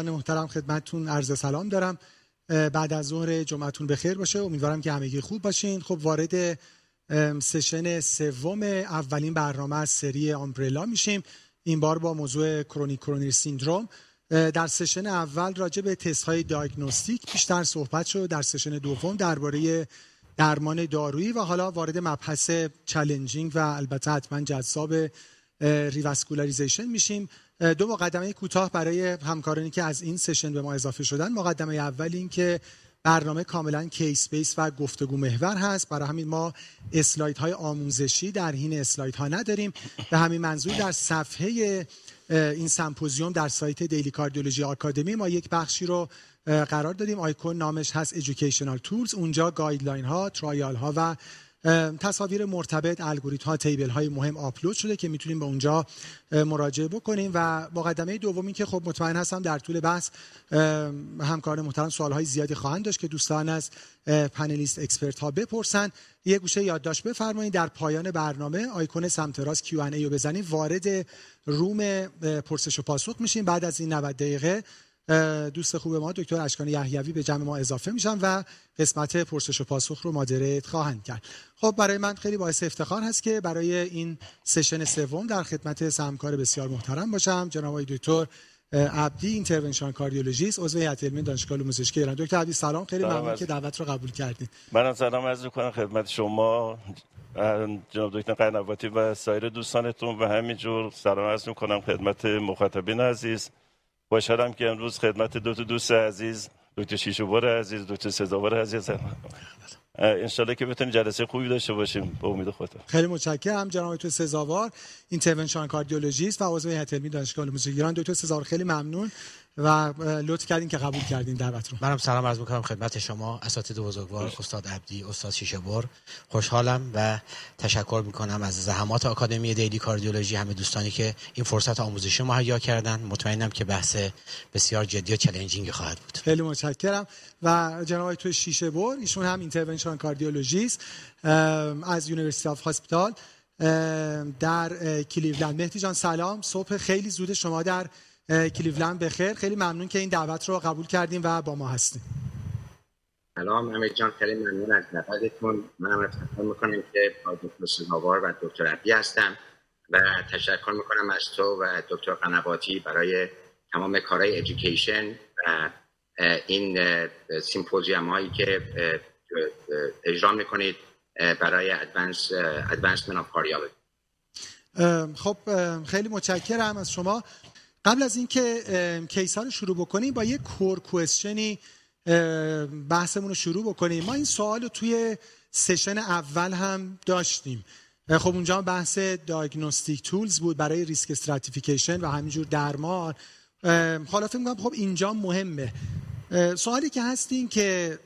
همکاران محترم خدمتتون عرض سلام دارم. بعد از ظهر جمعتون بخیر باشه. امیدوارم که همگی خوب باشین. خب وارد session سوم اولین برنامه از سری آمبرلا میشیم. این بار با موضوع chronic coronary syndrome. در session اول راجع به تست های diagnostic بیشتر صحبت شد. در session دوم درباره درمان دارویی و حالا وارد مبحث challenging و البته حتما جذاب revascularization میشیم. دو مقدمه کوتاه برای همکارانی که از این session به ما اضافه شدن. مقدمه اول این که برنامه کاملا case based و گفتگو محور هست. برای همین ما slide های آموزشی در حین slide ها نداریم. به همین منظور در صفحه این سمپوزیوم در سایت دیلی کاردیولوژی آکادمی ما یک بخشی رو قرار دادیم. آیکون نامش هست Educational Tools. اونجا guideline ها trial ها و تصاویر مرتبط الگوریتم ها table های مهم آپلود شده که می‌تونیم به اونجا مراجعه بکنیم و مقدمه دومی که خب مطمئن هستم در طول بحث همکار محترم سوال های زیادی خواهند داشت که دوستان از panelist expert ها بپرسن. یه گوشه یادداشت بفرمایید. در پایان برنامه آیکون سمت راست Q&A رو بزنید وارد room پرسش و پاسخ میشیم. بعد از این 90 دقیقه دوست خوب ما دکتر اشکان یحیوی به جمع ما اضافه میشن و قسمت پرسش و پاسخ رو moderate خواهند کرد. خب برای من خیلی باعث افتخار هست که برای این session سوم در خدمت سه همکار بسیار محترم باشم. جناب آقای دکتر عبدی intervention cardiologist عضو هیئت علمی دانشگاه علوم پزشکی ایران. دکتر عبدی سلام. خیلی ممنون که دعوت رو قبول کردید منم سلام عرض می‌کنم خدمت شما. جناب دکتر قنواتی و سایر دوستانتون و همینجور سلام عرض می‌کنم خدمت مخاطبین عزیز. خوشحالم که امروز خدمت دو تا دوست عزیز دکتر شیشه بر عزیز دکتر سزاوار عزیز انشالله که بتونیم جلسه خوبی داشته باشیم. به امید خدا. خیلی متشکرم. جناب دکتر سزاوار intervention cardiologist و عضو هیئت علمی دانشگاه علوم ایران. دکتر سزاوار خیلی ممنون. و لطف کردین که قبول کردین دعوت رو. منم سلام عرض می‌کنم خدمت شما. اساتید بزرگوار استاد عبدی استاد شیشه بر. خوشحالم و تشکر می‌کنم از زحمات آکادمی دیلی کاردیولوژی همه دوستانی که این فرصت آموزشی مهیا کردن. مطمئنم که بحث بسیار جدی و challenging خواهد بود. خیلی متشکرم. و جناب دکتر شیشه بر ایشون هم intervention cardiologist از University of Hospital در کلیولند مهدی جان سلام. صبح خیلی زود شما در کلیولند بخیر خیلی ممنون که این دعوت رو قبول کردی و با ما هستیم. سلام امید جان خیلی ممنون از دعوتتون. منم تشکر می‌کنم که با دکتر سزاوار و دکتر عبدی هستم و تشکر می‌کنم از تو و دکتر قنواتی برای تمام کارهای education و این symposium هایی که اجرا می‌کنید برای advance advancement of cardiology خب خیلی متشکرم از شما. قبل از اینکه case ها رو شروع بکنیم با یه core question ی بحثمون رو شروع بکنیم. ما این سوال رو توی session اول هم داشتیم. خب اونجا بحث diagnostic tools بود برای risk stratification و همینجور درمان. حالا فکر می‌کنم خب اینجا مهمه. سوالی که هست این که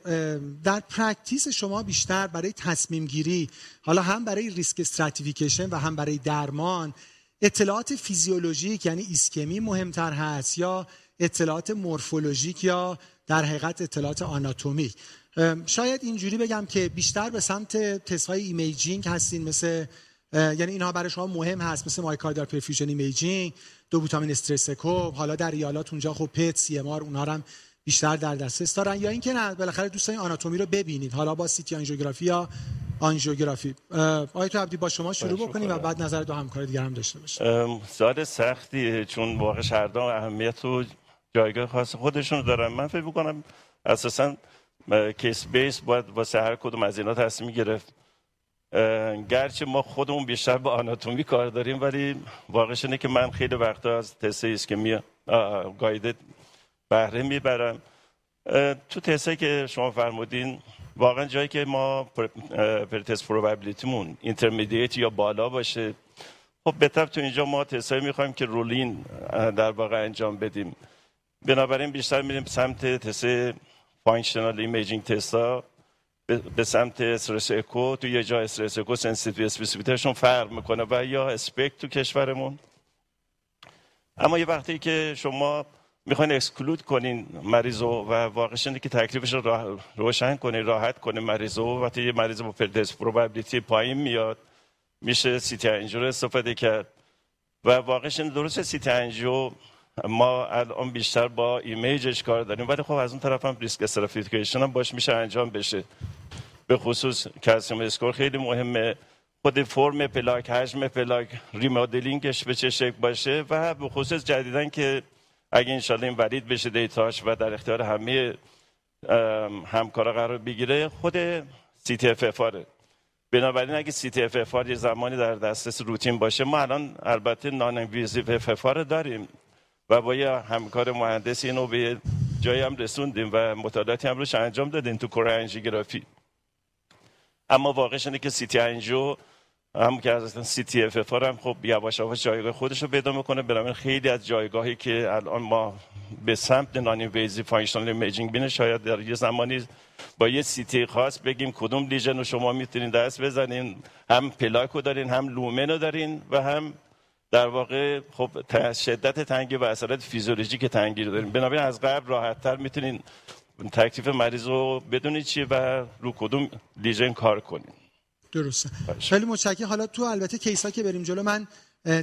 در practice شما بیشتر برای تصمیم گیری حالا هم برای risk stratification و هم برای درمان اطلاعات فیزیولوژیک یعنی ایسکمی مهمتر هست یا اطلاعات مورفولوژیک یا در حقیقت اطلاعات آناتومیک. شاید اینجوری بگم که بیشتر به سمت تست های imaging هستین مثل یعنی اینها برای شما مهم هست مثل myocardial perfusion imaging dobutamine stress حالا در ایالات اونجا خب PET CMR اونها هم بیشتر در دسترس دارن یا اینکه نه بالاخره دوستان آناتومی رو ببینید. حالا با CT آنژیوگرافی یا آنژیوگرافی. آقای دکتر عبدی با شما شروع بکنیم و بعد نظر دو همکار دیگر هم داشته باشیم. سوال سختیه چون واقعا هرکدام اهمیت و جایگاه خاص خودشون دارن. من فکر می‌کنم اساسا case base باید واسه هر کدوم از اینا تصمیم گرفت. گرچه ما خودمون بیشتر با آناتومی کار داریم ولی واقعش اینه که من خیلی وقتا از تست ایسکمی guided بهره می‌برم. تو تسته که شما فرمودین واقعا جایی که ما pretest probability مون intermediate یا بالا باشه خب به تو اینجا ما تستایی می‌خوایم که rule in در واقع انجام بدیم. بنابراین بیشتر میریم سمت تست functional imaging تستا به سمت stress echo تو یه جا stress echo sensitivity specificity شون فرق می‌کنه و یا SPECT تو کشورمون. اما یه وقتی که شما می‌خواین exclude کنین مریضو و واقعش اینه که تکلیفش رو روشن کنین راحت کنین مریضو. وقتی یه مریض با pretest probability پایین میاد میشه CT angio رو استفاده کرد. و واقعش این درست CT angio ما الان بیشتر با image ش کار داریم ولی خب از اون طرف هم risk stratification هم باش میشه انجام بشه. به خصوص calcium score خیلی مهمه. خود فرم پلاک حجم پلاک remodeling ش به چه شکل باشه و به خصوص جدیدن که اگه انشالله این valid بشه data ش و در اختیار همه همکارا قرار بگیره خود CTFFR بنابراین اگه CTFFR یه زمانی در دسترس روتین باشه ما الان البته non-invasive FFR داریم و با یه همکار مهندس اینو به جایی هم رسوندیم و مطالعاتی هم روش انجام دادیم تو کرونر انژیوگرافی اما واقعش اینه که CT angio هم که از CTFFR هم خب یواش یواش جایگاه خودش رو پیدا می‌کنه. برای خیلی از جایگاهی که الان ما به سمت non-invasive functional imaging بینه شاید در یه زمانی با یه CT خاص بگیم کدوم lesion رو شما می‌تونین دست بزنین. هم پلاک دارین هم lumen دارین و هم در واقع خب شدت تنگی و اثرات فیزیولوژیک تنگی رو داریم بنابراین از قبل راحت تر می‌تونین تکلیف مریض رو بدونید چیه و رو کدوم lesion کار کنین. درسته. خیلی متشکرم. حالا تو البته case ا که بریم جلو من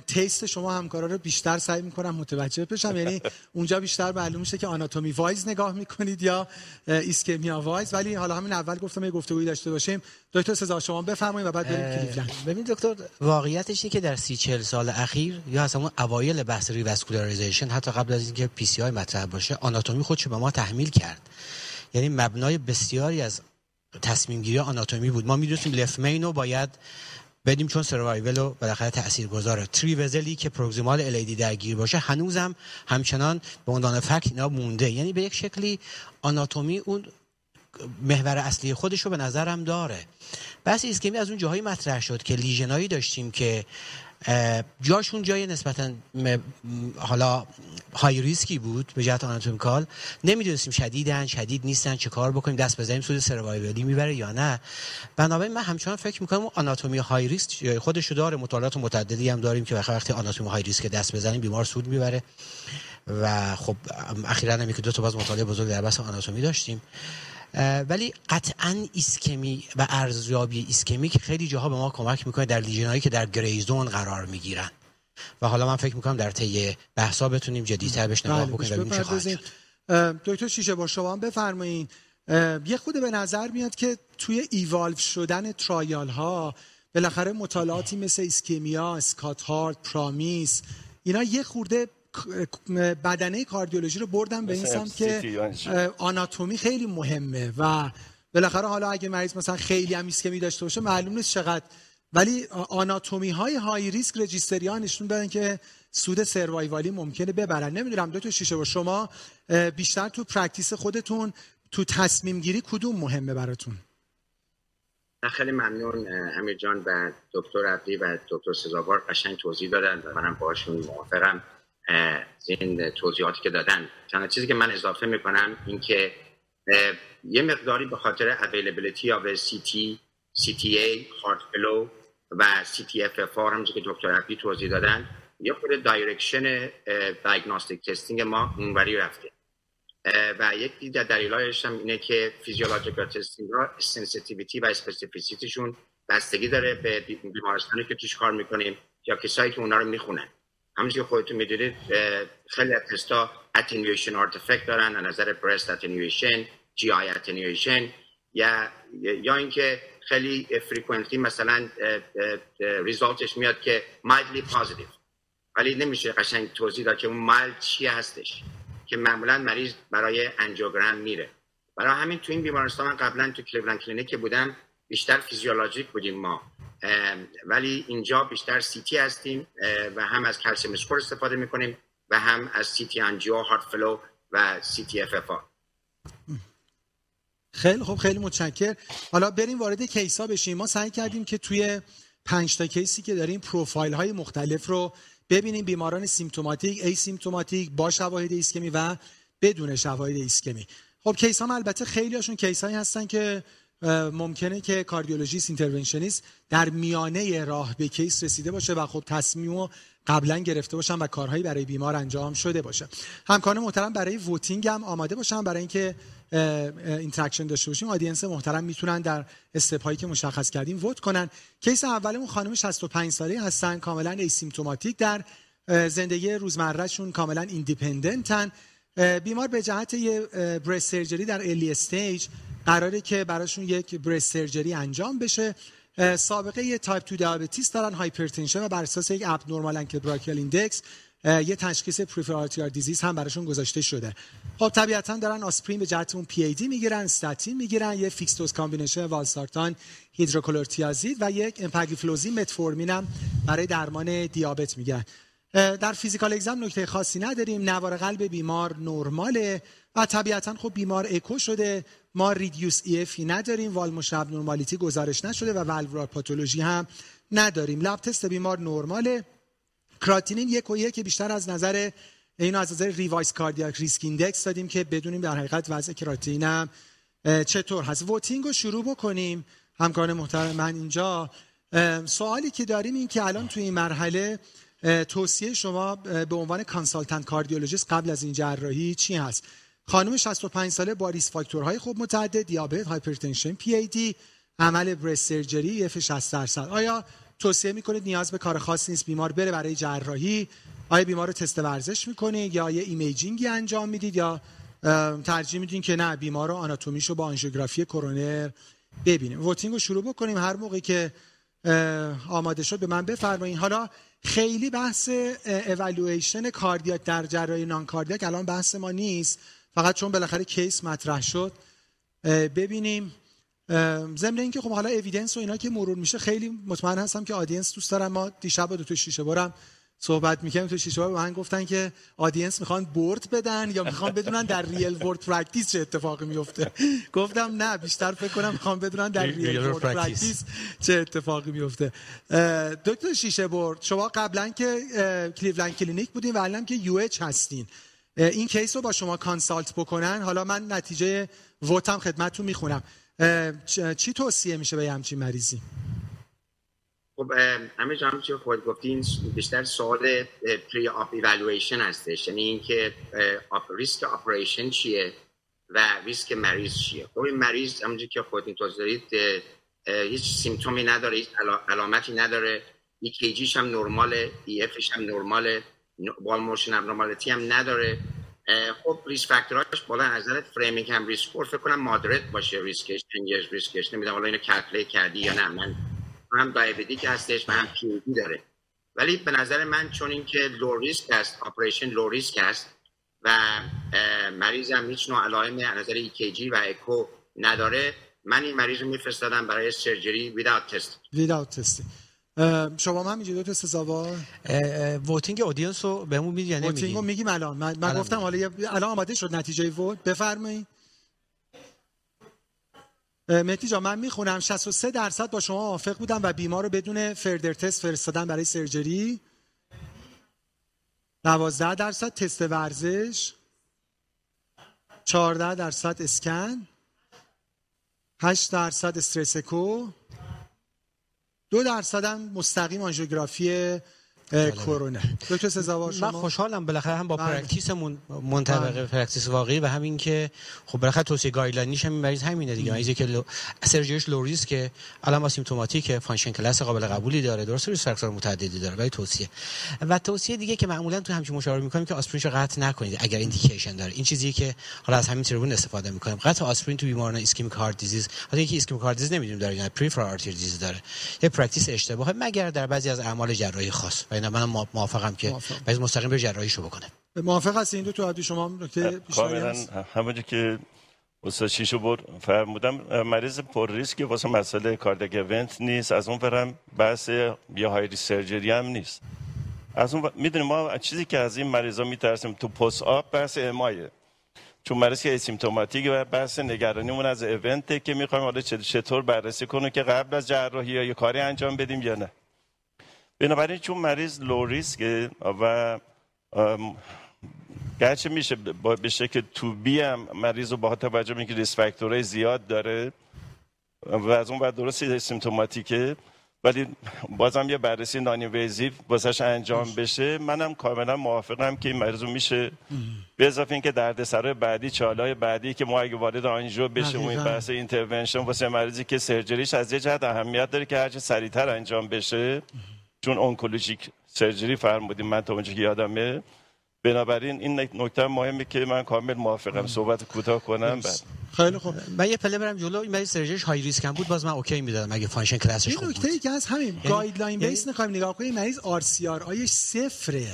taste شما همکارا رو بیشتر سعی می‌کنم متوجه بشم. یعنی اونجا بیشتر معلوم میشه که آناتومی wise نگاه می‌کنید یا ischemia wise. ولی حالا همین اول گفتم یه گفتگویی داشته باشیم. دکتر سزاوار شما بفرمایید و بعد بریم کلیولند ببین دکتر واقعیتش که در سی چل سال اخیر یا از همون اوایل بحث revascularization حتی قبل از اینکه PCI مطرح باشه آناتومی خودش به ما تحمیل کرد. یعنی مبنای بسیاری از تصمیم گیری آناتومی بود. ما می‌دونستیم left main و باید بدیم چون survival رو بالاخره تاثیر گذاره three vessel ی که proximal LAD درگیر باشه هنوزم همچنان به عنوان fact اینا مونده. یعنی به یک شکلی آناتومی اون محور اصلی خودش رو به نظرم داره. بحث ایسکمی از اون جاهایی مطرح شد که lesion ایی داشتیم که جاشون جای نسبتا حالا high risk ی بود به جهت anatomical نمی‌دونستیم شدیدن شدید نیستن چه کار بکنیم دست بزنیم سود survival ی می‌بره یا نه. بنابراین من همچنان فکر می‌کنم آناتومی high risk خودش داره. مطالعات متعددی هم داریم که وقتی آناتومی high risk دست بزنیم بیمار سود می‌بره. و خب اخیرا هم که دو تا باز مطالعه بزرگ در بحث آناتومی داشتیم. ولی قطعا ایسکمی و ارزیابی ایسکمیک خیلی جاها به ما کمک می‌کنه در lesion ایی که در gray zone قرار می‌گیرن. و حالا من فکر می‌کنم در طی بحثا بتونیم جدیتر بهش نگاه بله، بکنیم ببینیم دکتر شیشه با شما بفرمایید یه خود به نظر میاد که توی ایوالو شدن trial ها بالاخره مطالعاتی مثل ISCHEMIA، SCOT-HEART، PROMISE اینا یه خورده بدنه کاردیولوژی رو بردم به این سمت که آناتومی خیلی مهمه و بالاخره حالا اگه مریض مثلا خیلی هم ایسکمی داشته باشه معلوم نیست چقدر. ولی آناتومی های high risk registry ها نشون دادن که سود survival ی ممکنه ببرن. نمی‌دونم دو تا شیشه و شما بیشتر تو practice خودتون تو تصمیم گیری کدوم مهمه براتون؟ خیلی ممنون امیر جان و دکتر عبدی و دکتر سزاوار. قشنگ توضیح دادن و منم باهاشون موافقم. این توضیحاتی که دادن. چند چیزی که من اضافه می‌کنم این که یه مقداری به خاطر availability of CT, CTA, heart flow و CTFFR همونجور که دکتر عبدی توضیح دادن یه خود direction diagnostic testing ما اونوری رفته. و یکی در دلیلایش هم اینه که physiological testing ها sensitivity و specificity شون بستگی داره به بیمارستانی که توش کار می‌کنیم یا کسایی که اونا رو می‌خونن. همونجور که خودتون می‌دونید خیلی از تستا attenuation artifact دارن از نظر breast attenuation GI attenuation یا یا اینکه خیلی frequently مثلا result ش میاد که mildly positive ولی نمیشه قشنگ توضیح داد که اون mild چی هستش که معمولا مریض برای انجیوگرام میره. برای همین تو این بیمارستان من قبلا تو Cleveland Clinic بودم بیشتر فیزیولوژیک بودیم ما. ولی اینجا بیشتر CT هستیم و هم از calcium score استفاده می‌کنیم و هم از CT angio heart flow و CTFFR خیلی خوب خیلی متشکر حالا بریم وارد case ها بشیم. ما سعی کردیم که توی پنج تا case ی که داریم پروفایل های مختلف رو ببینیم. بیماران symptomatic asymptomatic با شواهد ایسکمی و بدون شواهد ایسکمی. خب case ها البته خیلی هاشون case هایی هستن که ممکنه که کاردیولوژیست interventionist در میانه راه به case رسیده باشه و خب تصمیم قبلا گرفته باشن و کارهایی برای بیمار انجام شده باشه. همکاران محترم برای voting هم آماده باشن برای اینکه interaction داشته باشیم. audience محترم می‌تونن در step هایی که مشخص کردیم vote کنن. case اولمون خانم 65 ساله هستن کاملا asymptomatic در زندگی روزمرهشون کاملا independent ن. بیمار به جهت یه breast surgery در early stage قراره که براشون یک breast surgery انجام بشه. سابقه یه تایپ 2 diabetes دارن hypertension و بر اساس یک abnormal ankle brachial index یه تشخیص peripheral artery disease هم براشون گذاشته شده. خب طبیعتا دارن آسپرین به جهت اون پی ای دی می‌گیرن استاتین می‌گیرن یه fixed dose combination والسارتان هیدروکلورتیازید و یک امپاگلیفلوزین متفورمین هم برای درمان دیابت می‌گیرن. در physical exam نکته خاصی نداریم. نوار قلب بیمار نرماله. و طبیعتا خب بیمار اکو شده. ما reduced EF ی نداریم. wall motion abnormality گزارش نشده و valvular pathology هم نداریم. lab test بیمار نرماله. کراتینین یک و یک بیشتر از نظر اینو از نظر revised cardiac risk index دادیم که بدونیم در حقیقت وضع کراتین هم چطور هست. voting رو شروع بکنیم. همکار محترم من اینجا. سوالی که داریم این که الان توی این مرحله توصیه شما به عنوان consultant cardiologist قبل از این جراحی چی هست؟ خانم 65 ساله با risk factor های خوب متعدد دیابت hypertension PAD عمل breast surgery EF 60 درصد. آیا توصیه می‌کنید نیاز به کار خاص نیست بیمار بره برای جراحی؟ آیا بیمار رو تست ورزش می‌کنید یا یه imaging ی انجام می‌دید یا ترجیح میدین که نه بیمار رو آناتومیشو با آنژیوگرافی کرونر ببینیم voting رو شروع بکنیم. هر موقعی که آماده شد به من بفرمایید حالا خیلی بحث evaluation cardiac در جراحی non-cardiac الان بحث ما نیست. فقط چون بالاخره case مطرح شد ببینیم ضمن اینکه خب حالا evidence و اینا که مرور میشه خیلی مطمئن هستم که audience دوست دارن. ما دیشب با دکتر شیشه‌بر هم صحبت می‌کنیم دکتر شیشه‌بر من گفتن که audience می‌خوان board بدن یا می‌خوان بدونن در real world practice چه اتفاقی میفته گفتم نه بیشتر فکر کنم می‌خوان بدونن در real world practice چه اتفاقی میفته دکتر شیشه‌بر. شما قبلا که کلیولند کلینیک بودین و الان که UH هستین. این case رو با شما consult بکنن. حالا من نتیجه vote م خدمتتون می‌خونم. چی توصیه میشه به همچین مریضی؟ خب همونجوری که خود گفتین بیشتر سوال pre-op evaluation هستش. یعنی اینکه ریسک operation چیه و ریسک مریض چیه. خب این مریض همونجوری که خودتون توضیح دارید هیچ symptom ی نداره هیچ علامتی نداره. EKG ش هم نرماله EF ش هم نرماله. wall motion abnormality هم نداره. خب risk factor اش بالا از نظر Framingham risk فکر کنم moderate باشه. ریسکش چنجش ریسکش نمی‌دونم حالا اینو calculate کردی یا نه؟ من هم diabetic هستش و هم پی داره. ولی به نظر من چون اینکه low risk است operation low risk است و مریض هم هیچ نوع علائمی از نظر EKG و اکو نداره من این مریض رو میفرستادم برای surgery without test. Without test. شما هم دکتر سزاوار voting audience رو بهمون میگی نمیگی ووتینگ رو میگیم الان. من, من گفتم حالا الان آماده شد نتیجه vote. بفرمایید. مهدی جان من می‌خونم. 63 درصد با شما موافق بودم و بیمار رو بدون further test فرستادن برای surgery. 12 درصد تست ورزش. 14 درصد اسکن. 8 درصد stress echo دو درصد هم مستقیم آنژیوگرافی کرونر. دکتر سزاوار شما؟ من خوشحالم بالاخره هم با بله. practice مون منطبق بله. practice واقعی و همین که خب بالاخره توصیه guideline یش هم مریض همینه دیگه. مریضی که low... surgery ش low risk علائم asymptomatic function class قابل قبولی داره درست risk factor متعددی داره ولی توصیه. و توصیه دیگه که معمولا تو همچین مشاوره می‌کنیم که آسپرینشو قطع نکنید اگر indication داره. این چیزی که حالا از همین تریبون استفاده می‌کنیم. قطع آسپرین تو بیماران اسکیمیک هارت دیزیز حالا یکی اسکیمیک هارت دیزیز نمی‌دونیم داره یا پریفرال آرتری دیزیز داره. یه پرکتیس اشتباهه مگر در بعضی از اعمال جراحی خاص. و اینا من موافقم که بعضی مستقیم به جراحیشو بکنه. موافق هست این دو تا عادی شما نکته کاملا همونجوری که استاد شیشو بر فرمودم مریض پر ریسک واسه مسئله کاردیاک ایونت نیست از اون برم بحث یا های سرجری هم نیست. از اون می‌دونیم ما چیزی که از این مریضا میترسیم تو پست آب بحث امایه چون مریض که asymptomatic و بحث نگرانیمون از event ه که می‌خوایم حالا چطور بررسی کنه که قبل از جراحی یا یه کاری انجام بدیم یا نه. بنابراین چون مریض low risk و گرچه میشه به شکل 2b هم مریض رو با توجه به risk factor های زیاد داره و از اون بعد درست asymptomatic ه ولی بازم یه بررسی noninvasive واسش انجام بشه. منم کاملا موافقم که این مریض میشه. به اضافه اینکه دردسرای بعدی چالش های بعدی که ما اگه وارد آنژیو بشه و این بحث intervention واسه مریضی که surgery ش از یه جهت اهمیت داره که هرچه سریعتر انجام بشه. چون oncologic surgery فرمودیم من تا اونجا که یادمه. بنابراین این نکته مهمه که من کامل موافقم صحبت کوتاه کنم بعد. خیلی خوب. من یه پله برم جلو این مریض surgery ش high risk هم بود باز من OK می‌دادم اگه function class ش این خوب نکته ای که از همین guideline base نخوایم نگاه کنیم مریض RCRI ش صفره.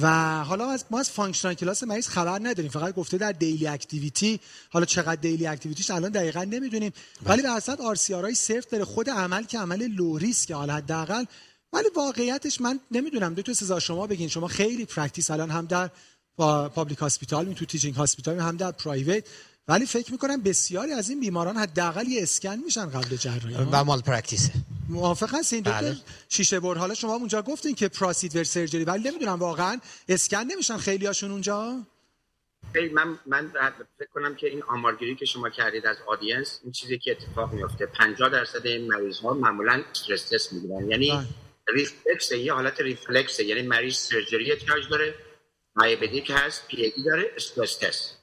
و حالا از ما از functional class مریض خبر نداریم فقط گفته در daily activity حالا چقدر daily activity ش الان دقیقا نمی‌دونیم. ولی به اصل RCRI صفر داره خود عمل که عمل low risk حالا حداقل ولی واقعیتش من نمی‌دونم. دکتر سزاوار شما بگین. شما خیلی practice الان هم در public hospital می تو teaching hospital هم در private ولی فکر می‌کنم بسیاری از این بیماران حداقل یه اسکن میشن قبل جراحی. و malpractice ه موافق هستین دکتر بله. شیشه بر حالا شما اونجا گفتین که proceed for surgery ولی نمی‌دونم واقعا اسکن نمیشن خیلی هاشون اونجا من من فکر کنم که این آمارگیری که شما کردید از audience این چیزی که اتفاق میفته 50 درصد این مریض ها معمولا stress test می‌گیرن. یعنی بله. ریفلکس یه حالت ریفلکس یعنی مریض surgery احتیاج داره diabetic هست پی ای داره stress test.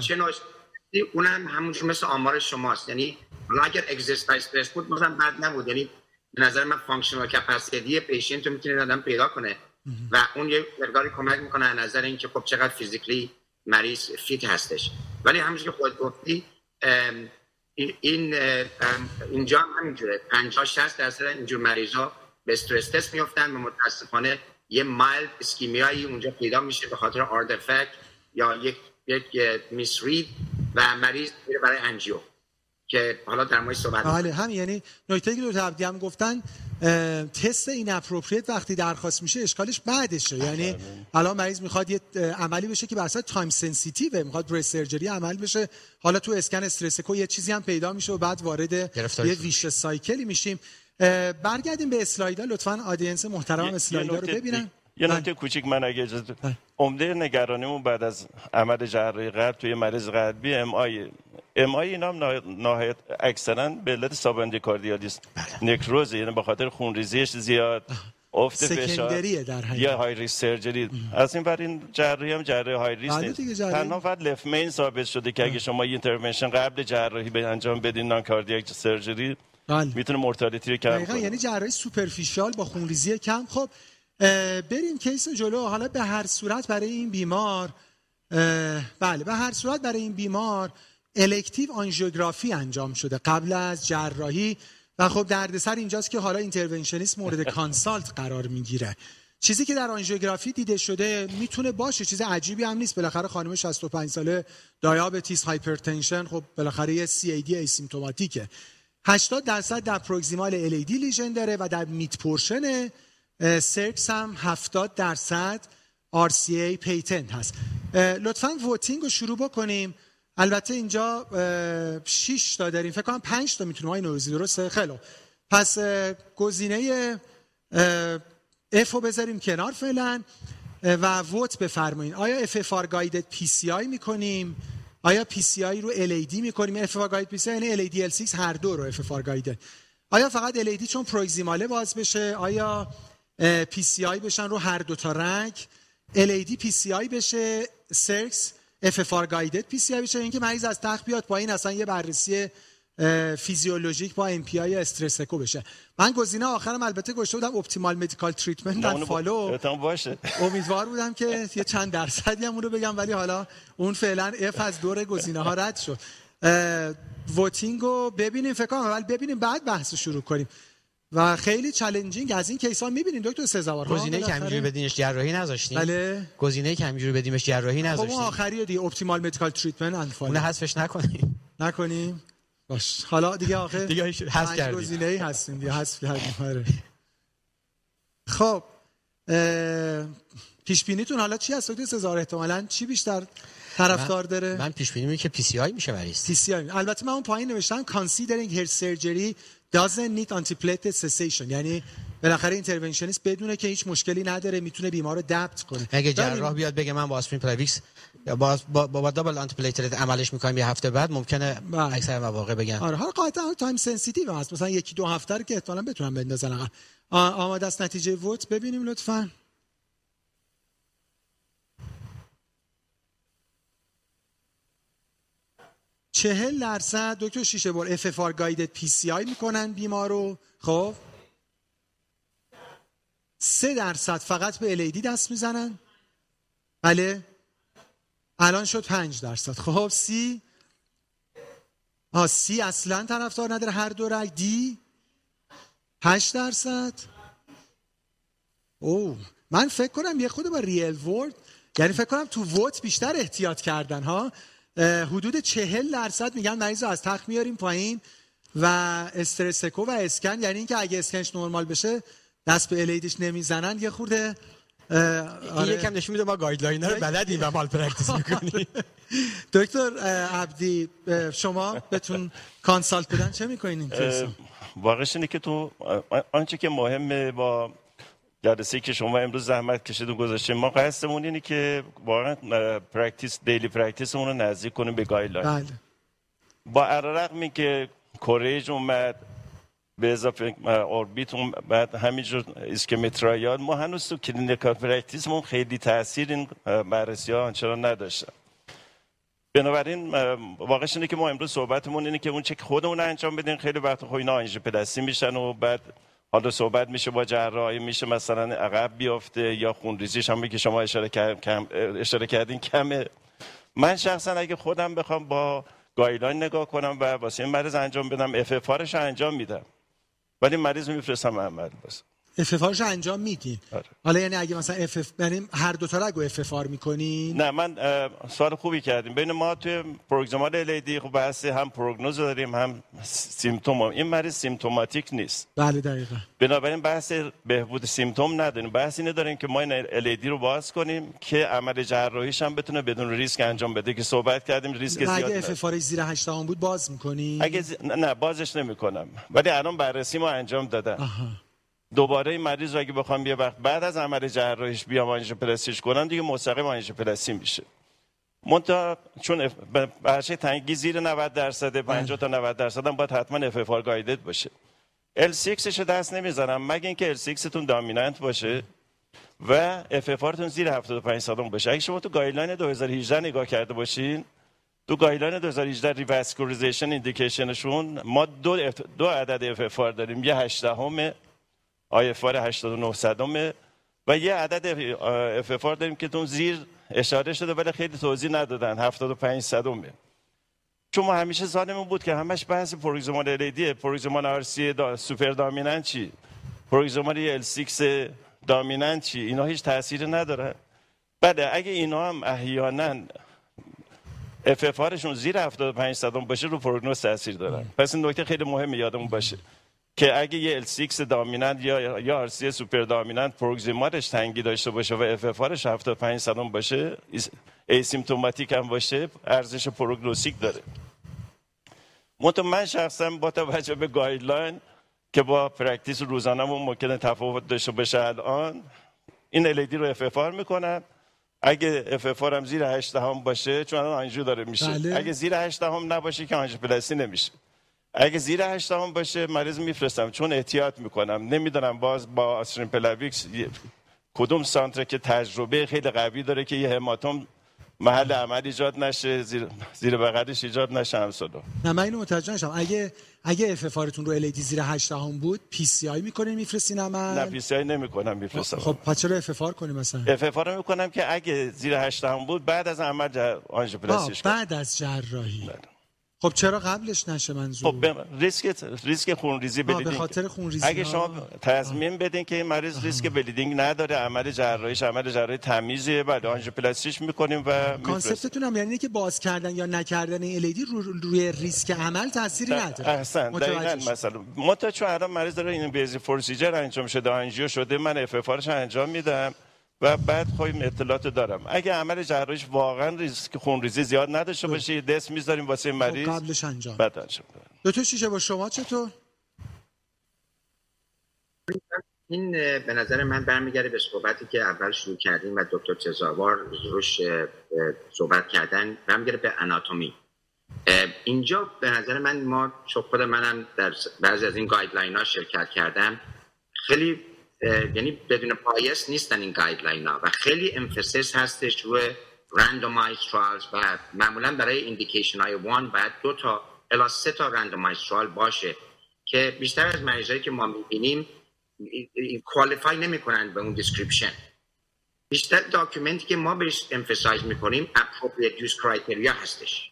چه نوع استرسی؟ اونم همونجور مثل آمار شماست. یعنی اگر exercise stress بود مثلا بد نبود. یعنی به نظر من functional capacity patient رو می‌تونه آدم پیدا کنه. و اون یه مقداری کمک می‌کنه از نظر اینکه خب چقدر physically مریض fit هستش. ولی همونجور که خود گفتی این اینجا هم همینجوره. 50 60 درصد اینجور مریضا به stress test میفتن و متاسفانه یه mild ischemia یی اونجا پیدا میشه به خاطر artifact یا یک یک misread و مریض میره برای انجیو که حالا در مورد صحبت بله همین. یعنی نکته که دکتر عبدی هم گفتن تست inappropriate وقتی درخواست میشه اشکالش بعدشه یعنی الان مریض می‌خواد یه عملی بشه که بر time sensitive می‌خواد breast surgery عمل بشه. حالا تو اسکن stress echo یه چیزی هم پیدا میشه و بعد وارد یه. vicious cycle ی میشیم. برگردیم به اسلایدا لطفا audience محترم اسلایدا رو ببینن یه بله. نکته کوچیک من اگه اجازه بله. عمده نگرانیمون بعد از عمل جراحی قلب توی مریض قلبی MI MI اینا هم نهایت اکثرا به علت subendocardial است بله. نکروز یعنی به خاطر خونریزیش زیاد افت فشار در. یا high risk surgery از این ور این جراحی هم جراحی high risk نیست. تنها فقط left main ثابت شده که اگه شما intervention قبل جراحی به انجام بدین non-cardiac surgery بله. می‌تونه mortality رو کم کنه. یعنی جراحی superficial با خونریزی کم. خب بریم case جلو. حالا به هر صورت برای این بیمار بله به هر صورت برای این بیمار elective آنژیوگرافی انجام شده قبل از جراحی. و خب دردسر اینجاست که حالا interventionist مورد consult قرار می‌گیره. چیزی که در آنژیوگرافی دیده شده می‌تونه باشه چیز عجیبی هم نیست. بالاخره خانم 65 ساله diabetes hypertension خب بالاخره یه CAD asymptomatic ه 80 درصد در proximal LAD lesion داره و در mid portion سرکس هم 70 درصد RCA patent هست. لطفا voting رو شروع بکنیم. البته اینجا 6 تا داریم. فکر کنم 5 تا می‌تونیم. آقای نوروزی درسته؟ خیلی. پس گزینه F رو بذاریم کنار فعلا و vote بفرمایید آیا FFR guided PCI می‌کنیم؟ آیا PCI رو LAD می‌کنیم؟ FFR guided PCI یعنی LAD LCX هر دو رو FFR guided آیا فقط LAD چون proximal ه باز بشه؟ آیا اه، PCI بشن رو هر دو تا رگ؟ LAD PCI بشه سرکس FFR guided PCI بشه. اینکه مریض از تخت بیاد پایین اصلا یه بررسی فیزیولوژیک با MPI stress echo بشه. من گزینه آخرم البته گذاشته بودم optimal medical treatment and follow. باشه. امیدوار بودم که یه چند درصدی هم اون رو بگم ولی حالا اون فعلا F از دور گزینه ها رد شد. voting رو ببینیم فکر کنم اول ببینیم بعد بحث رو شروع کنیم. و خیلی challenging از این case ها می‌بینیم دکتر سزاوار؟ گزینه که؟ همینجوری بدینش جراحی نذاشتیم بله. گزینه که همینجوری بدیمش جراحی خب اون نذاشتیم آخری رو دیگه optimal medical treatment and اون حذفش نکنیم نکنیم. باش. حالا دیگه آخر دیگه حذف کردیم. گزینه ای هستیم دیگه حذف کردیم آره. خب پیش بینیتون حالا چی هست؟ دکتر سزاوار احتمالاً چی بیشتر طرفدار داره؟ من پیش بینی که PCI میشه مریض PCI البته من اون پایین نوشتم considering her surgery doesn't need antiplatelet cessation. یعنی بالاخره interventionist بدونه که هیچ مشکلی نداره می‌تونه بیمار رو debate کنه. اگه. جراح بیاد بگه من با آسپرین پلاویکس با با, با, با double anti عملش می‌کنم یه هفته بعد ممکنه بله. اکثر مواقع بگن. آره حالا قاعدتا time sensitive هست. مثلا یکی دو هفته رو که احتمالاً بتونن بندازن. آماده است نتیجه vote؟ ببینیم لطفا. چهل درصد دکتر شیشه بار اف اف آر گایدد پی سی آی می‌کنن بیمار رو. خب؟ سه درصد فقط به LAD دست می‌زنن. بله؟ الان شد پنج درصد. خب سی آه C اصلا طرفدار نداره. هر دو رگ D هشت درصد. او من فکر کنم یه خود با real world یعنی فکر کنم تو vote بیشتر احتیاط کردن ها. حدود چهل درصد میگن مریض از تخت میاریم پایین و stress echo و اسکن یعنی اینکه اگه اسکنش نرمال بشه دست به LAD ش نمی‌زنن. یه خورده آره. این یکم نشون میده ما guideline رو بلدیم و malpractice می‌کنیم. دکتر عبدی شما بهتون consult بدن. چه می‌کنین این واقعش اینه که تو آنچه که مهمه با جلسه که شما امروز زحمت کشید و گذاشتیم ما قصدمون اینه که واقعا practice daily practice مون رو نزدیک کنیم به guideline بله. با علیرغم که COURAGE اومد به اضافه ORBITA بعد همینجور ISCHEMIA trial ما هنوز تو clinical practice مون خیلی تاثیر این بررسی ها آنچنان نداشتن. بنابراین واقعش اینه که ما امروز صحبتمون اینه که اون چه خودمون انجام بدین خیلی وقت خب اینا آنژیوپلاستی میشن و بعد حالا صحبت میشه با جراحی میشه مثلا عقب بیافته یا خونریزیش هم که شما اشاره, کم، اشاره کردین کمه. من شخصا اگه خودم بخوام با guideline نگاه کنم و واسه این مریض انجام بدم FFR انجام میدم. ولی مریض میفرستم عمل پس FFR انجام میدین. آره. حالا یعنی اگه مثلا FFR یعنی هر دو تا رو FFR می‌کنین؟ نه من سوال خوبی کردیم. بین ما توی proximal LAD خب بحث هم prognosis داریم هم symptom هم. این مریض symptomatic نیست. بله دقیقا. بنابراین بحث بهبود symptom نداریم. بحث اینه داریم که ما این LAD رو باز کنیم که عمل جراحیش هم بتونه بدون ریسک انجام بده. که صحبت کردیم ریسک زیاد اگه F F زیر 8 بود باز می‌کنی؟ اگه ز... نه بازش نمی‌کنم. ولی الان بررسی ما انجام دادم آها. دوباره این مریض رو اگه بخوام یه وقت بعد از عمل جراحیش بیام آنژیوپلاستیش کنم دیگه مستقیم آنژیوپلاستی میشه. منتها چون برشه تنگی زیر 90 درصد 50 تا 90 درصد هم باید حتما FFR guided باشه. LCX رو دست نمی‌زنم مگه اینکه LCX تون dominant باشه و FFR تون زیر 75 صدم باشه. اگه شما تو guideline 2018 نگاه کرده باشین تو guideline 2018 revascularization indication شون ما دو, دو عدد FFR داریم یه 8 همه iFR 89 صدم و یه عدد FFR داریم که تون زیر اشاره شده ولی خیلی توضیح ندادن. 75 صدمه. چون ما همیشه ذهنمون بود که همش بحث proximal LAD proximal RCA super dominant چی؟ proximal LCX dominant چی؟ اینا هیچ تأثیری نداره بله اگه اینا هم احیانا FFR زیر 75 صدم باشه رو prognosis تاثیر دارن. پس این نکته خیلی مهمه یادمون باشه. که اگه یه LCX dominant یا یا RCA super dominant proximal ش تنگی داشته باشه و FFR ش 75 صدم باشه asymptomatic هم باشه ارزش prognostic داره. منتها من شخصا با توجه به guideline که با practice روزانه‌مون ممکنه تفاوت داشته باشه الان این LAD رو FFR می‌کنم اگه FFR هم زیر 8 هم باشه چون الان آنژیو داره میشه. بله. اگه زیر 8 هم نباشه که آنژیوپلاستی نمیشه. اگه زیر 8 هم باشه مریض میفرستم. چون احتیاط می‌کنم. نمی‌دونم باز با آسپرین پلاویکس کدوم سانتر که تجربه خیلی قوی داره که یه هماتوم محل عمل ایجاد نشه زیر, زیر بغلش ایجاد نشه همسالو. نه من اینو متوجه نشدم. اگه اگه FFR رو LAD زیر 8 هم بود PCI می‌کنین میفرستین عمل؟ نه P CI نمی‌کنم میفرستم. خب پس چرا FFR کنیم مثلا؟ F F رو می‌کنم که اگه زیر 8 هم بود بعد از عمل آنژیوپلاستیش بعد از جراحی. بله. خب چرا قبلش نشه منظور؟ خب ریسک ریسک خونریزی بدید به خاطر خونریزی اگه. شما تضمین بدین که این مریض ریسک bleeding نداره عمل جراحیش عمل جراحی تمیزیه بعد آنژیوپلاستیش می‌کنیم و concept تون هم یعنی که باز کردن یا نکردن این LAD رو روی ریسک عمل تأثیری نداره. احسن دقیقاً. مثلا. منتها چون الان مریض داره invasive procedure انجام شده آنژیو شده من FFR انجام میدم. و بعد خب این اطلاعات دارم. اگه عمل جراحیش واقعا ریسک خونریزی زیاد نداشته باشه یه دست می‌ذاریم واسه خب مریض. قبلش انجام. بعد انجام. دکتر شیشه با شما چطور؟ این به نظر من برمیگرده به صحبتی که اول شروع کردیم و دکتر تزاوار روش صحبت کردن برمیگرده به اناتومی. اه، اینجا به نظر من ما چون خود منم در بعضی از این گایدلاین ها شرکت کردم خیلی یعنی بدون bias نیستن این guideline ها و خیلی emphasis هستش روی randomized trials و معمولا برای indication های one باید دو تا الی سه تا randomized trial باشه که بیشتر از مریضایی که ما می‌بینیم qualify نمی‌کنن به اون description بیشتر document ی که ما بهش emphasize می‌کنیم appropriate use criteria هستش.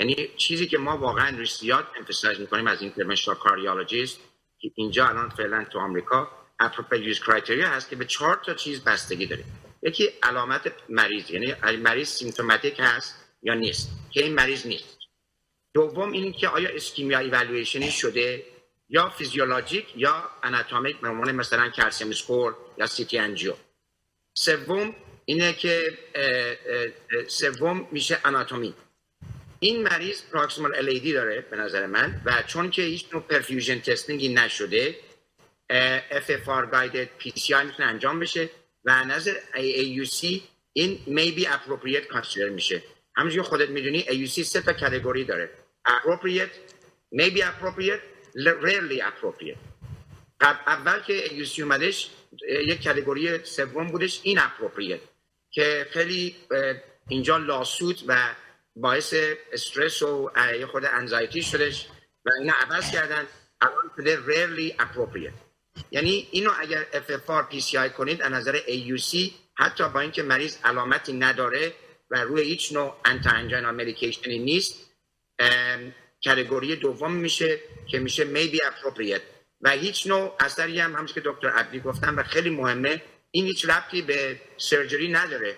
یعنی چیزی که ما واقعا روی زیاد emphasize می‌کنیم از interventional cardiologist که اینجا الان فعلا تو آمریکا appropriate use criteria هست که به چهار تا چیز بستگی داره یکی علامت مریض یعنی مریض symptomatic هست یا نیست که این مریض نیست. دوم این که آیا ischemia evaluation ی شده یا فیزیولوژیک یا اناتومیک به مثلا calcium score یا CT angio سوم اینه که سوم میشه اناتومی این مریض proximal LAD داره به نظر من و چون که هیچ نوع perfusion testing ی نشده PCI می‌تونه انجام بشه و نظر AUC این maybe appropriate consider میشه. همونجور خودت می‌دونی AUC سه تا category داره. Appropriate maybe appropriate rarely appropriate. اول که AUC اومدش یک category سوم بودش این appropriate که خیلی اینجا لاسوت و باعث استرس و خود انزایتی شدش و اینا عوض کردن. الان شده rarely appropriate. یعنی اینو اگر FFR PCI کنید از نظر AUC حتی با اینکه مریض علامتی نداره و روی هیچ نوع انتا مدیکیشنی نیست کتگوری دوم میشه که میشه maybe appropriate. و هیچ نوع اثری هم همچون که دکتر عبدی گفتن و خیلی مهمه این هیچ ربطی به surgery نداره.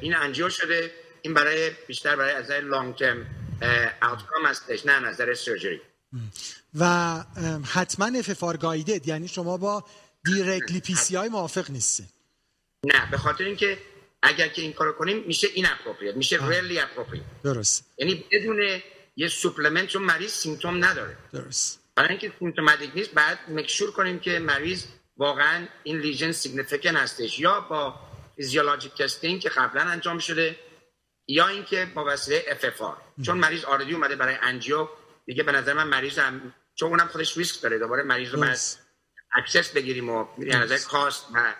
این angio شده این برای بیشتر برای از long term outcome هستش نه نظر surgery. و حتما FFR guided یعنی شما با directly PCI موافق نیستی نه به خاطر اینکه اگر که این کارو کنیم میشه inappropriate میشه rarely appropriate درست. یعنی بدون یه supplement چون مریض symptom نداره. درست. برای اینکه symptomatic نیست بعد make sure کنیم که مریض واقعا این lesion significant هستش. یا با physiologic testing که قبلا انجام شده یا اینکه با وسیله FFR چون مریض already اومده برای angio دیگه به نظر من مریض هم چون اونم خودش ریسک داره دوباره مریض رو باید access بگیریم و یعنی نظر cost و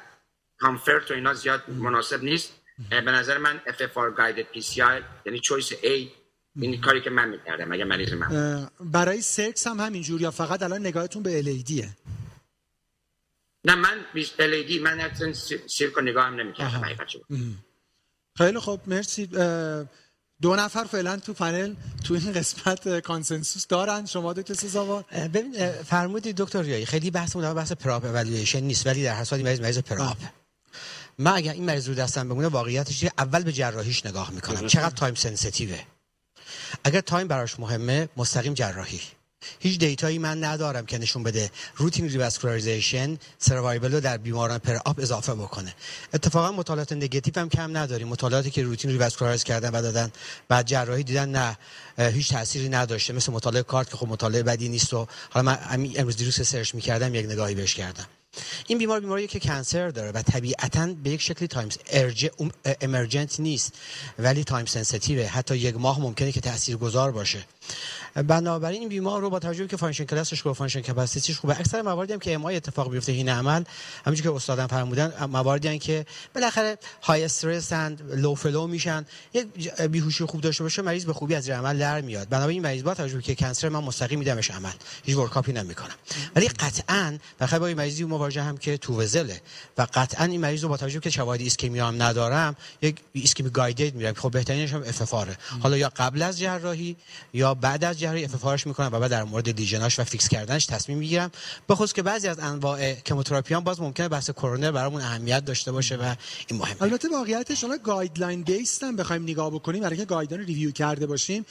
comfort و اینا زیاد مناسب نیست. به نظر من FFR guided PCI یعنی choice A این کاری که من می‌کردم اگه مریض من برای سکس هم همینجور یا فقط الان نگاهتون به LAD ه نه من LAD من اصلا circ و نگاه هم نمی‌کردم خیلی خب مرسی. دو نفر فعلا تو پنل تو این قسمت consensus دارن. شما دکتر سزاوار ببین فرمودید دکتر ریایی خیلی بحث اون بحث preop evaluation نیست ولی در هر صورت مریض مریض preop. من اگر این مریض رو دستم بمونه واقعیتش اول به جراحیش نگاه می‌کنم. چقدر time sensitive ه اگر time براش مهمه مستقیم جراحی. هیچ data یی من ندارم که نشون بده routine revascularization survival رو در بیماران preop اضافه بکنه. اتفاقا مطالعات نگاتیو هم کم نداریم. مطالعاتی که routine revascularize کردن و دادن بعد جراحی دیدن نه هیچ تأثیری نداشته. مثل مطالعه CARP که خب مطالعه بدی نیست و حالا من امروز دیروز search می‌کردم یک نگاهی بهش کردم. این بیمار بیماری که cancer داره و طبیعتا به یک شکلی time emergent نیست ولی time sensitive ه. حتی یک ماه ممکنه که تاثیرگذار باشه. بنابراین این بیمار رو با توجه که function class ش خوبه function capacity ش خوبه. اکثر مواردی هم که MI اتفاق بیفته این عمل همونجوری که استادم فرمودن مواردی که بالاخره high stress and low flow میشن. یک بیهوشی خوب داشته باشه مریض به خوبی از عمل در میاد. بنابراین مریض با توجه که cancer من مستقیم میدمش عمل. هیچ workup ی نمی‌کنم. ولی قطعا بخیر با این مریضی مواجه هم که two vessel ه. و قطعا این مریض رو با توجه که شواهد ایسکمی هم ندارم یک ایسکمی guided میرم. خب بهترینش هم F حالا یا قبل از جراحی یا بعد از جراحی FFR می‌کنم و بعد در مورد lesion اش و fix کردنش تصمیم می‌گیرم. بخصوص که بعضی از انواع chemotherapy هم باز ممکنه بحث کرونر برامون اهمیت داشته باشه و این مهمه. البته واقعیتش حالا guideline based هم بخوایم نگاه بکنیم. برای guideline review کرده باشیم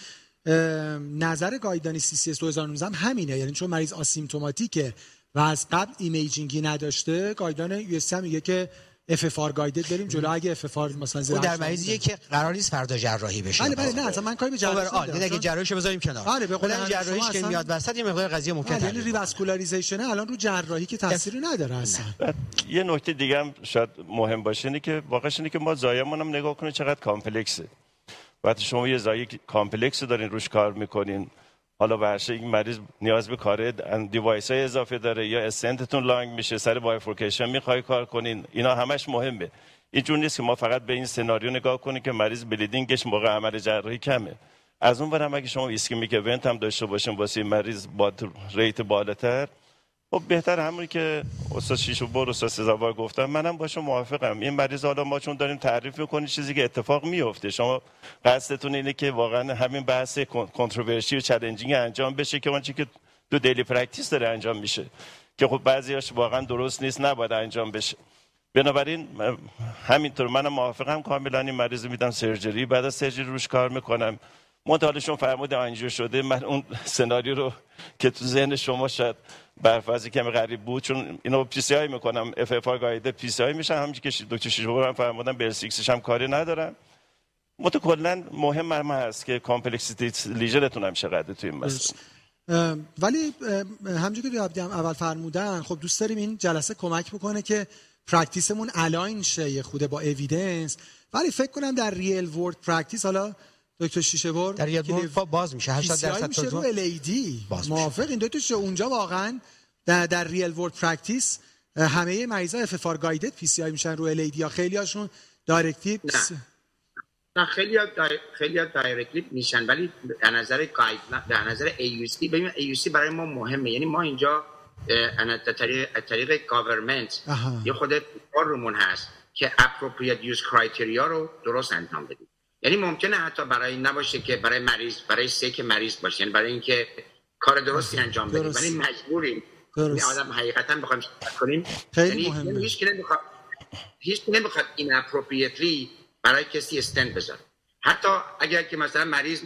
نظر guideline CCS 2019 هم همینه. یعنی چون مریض asymptomatic ه و از قبل imaging ی نداشته guideline یو میگه که FFR guided بریم جلو. اگه FFR مثلا زیر در مریضیه که قرار نیست فردا جراحی بشه. بله بله نه اصلا من کاری به جراحی ندارم. یعنی اگه جراحیشو بذاریم کنار. بله به قول جراحیش که میاد وسط یه مقدار قضیه ممکنه یعنی revascularization الان رو جراحی که تاثیری نداره اصلا. یه نکته دیگه هم شاید مهم باشه اینه که واقعش اینه که ما زایمون هم نگاه کنیم چقدر complex ه. وقتی شما یه lesion complex دارین روش کار می‌کنین حالا به این مریض نیاز به کار device های اضافه داره یا استنتتون long میشه سر bifurcation می‌خوای کار کنین اینا همش مهمه. اینجور نیست که ما فقط به این سناریو نگاه کنیم که مریض bleeding ش موقع عمل جراحی کمه. از اون برم اگه شما ischemic event هم داشته باشیم واسه مریض با rate بالاتر خب بهتر همونی که استاد شیشه‌بر استاد سزاوار گفتم. منم باشم موافقم. این مریض حالا ما چون داریم تعریف می‌کنیم چیزی که اتفاق میفته شما قصدتون اینه که واقعا همین بحث controversy و challenging انجام بشه که آنچه که تو daily practice داره انجام میشه. که خب بعضیاش واقعا درست نیست نباید انجام بشه. بنابراین همینطور منم موافقم. کاملا این مریض میدم سرجری. بعد از سرجری روش کار می‌کنم. منتهالشون فرمود آنجو شده. من اون سناریو رو که تو ذهن شما شاید برفازی کمی غریب بود چون اینو پی سی آی می‌کنم. اف اف آی گایده پی سی آی میشن همونجوری که دکتر شیشور هم فرمودن بل سیکسش هم کاری ندارم. متکلا مهم هم هست که کامپلکسیتی لیژنتون هم چقدر توی این مسئله. ولی همونجوری که عبدی هم اول فرمودن خب دوست داریم این جلسه کمک بکنه که پرکتیسمون الاین شه خوده با اویدنس ولی فکر کنم در ریل ورد پرکتیس حالا دکتر شیشه بر در ورد باز میشه. 80 درصد میشه رو ال ای دی موافق این دو تا اونجا واقعا در, در ریل ورد پرکتیس همه مریضا اف اف آر گایدد پی سی آی میشن رو ال ای دی یا خیلی هاشون دایرکتیو نه خیلی خیلی دایرکتیو میشن ولی در نظر گاید در نظر ای یو سی ببین ای یو سی برای ما مهمه. یعنی ما اینجا از طریق طریق گاورمنت یه خود رومون هست که اپروپریت یوز کرایتریا رو درست انجام بدیم. یعنی ممکنه حتی برای نباشه که برای مریض برای سیک مریض باشه. یعنی برای اینکه کار درستی انجام بدیم. ولی مجبوریم. یعنی آدم حقیقتا بخوایم کنیم. خیلی یعنی مهمه. هیچ نمی‌خواد هیچ نمی‌خواد inappropriately برای کسی استنت بذاره. حتی اگر که مثلا مریض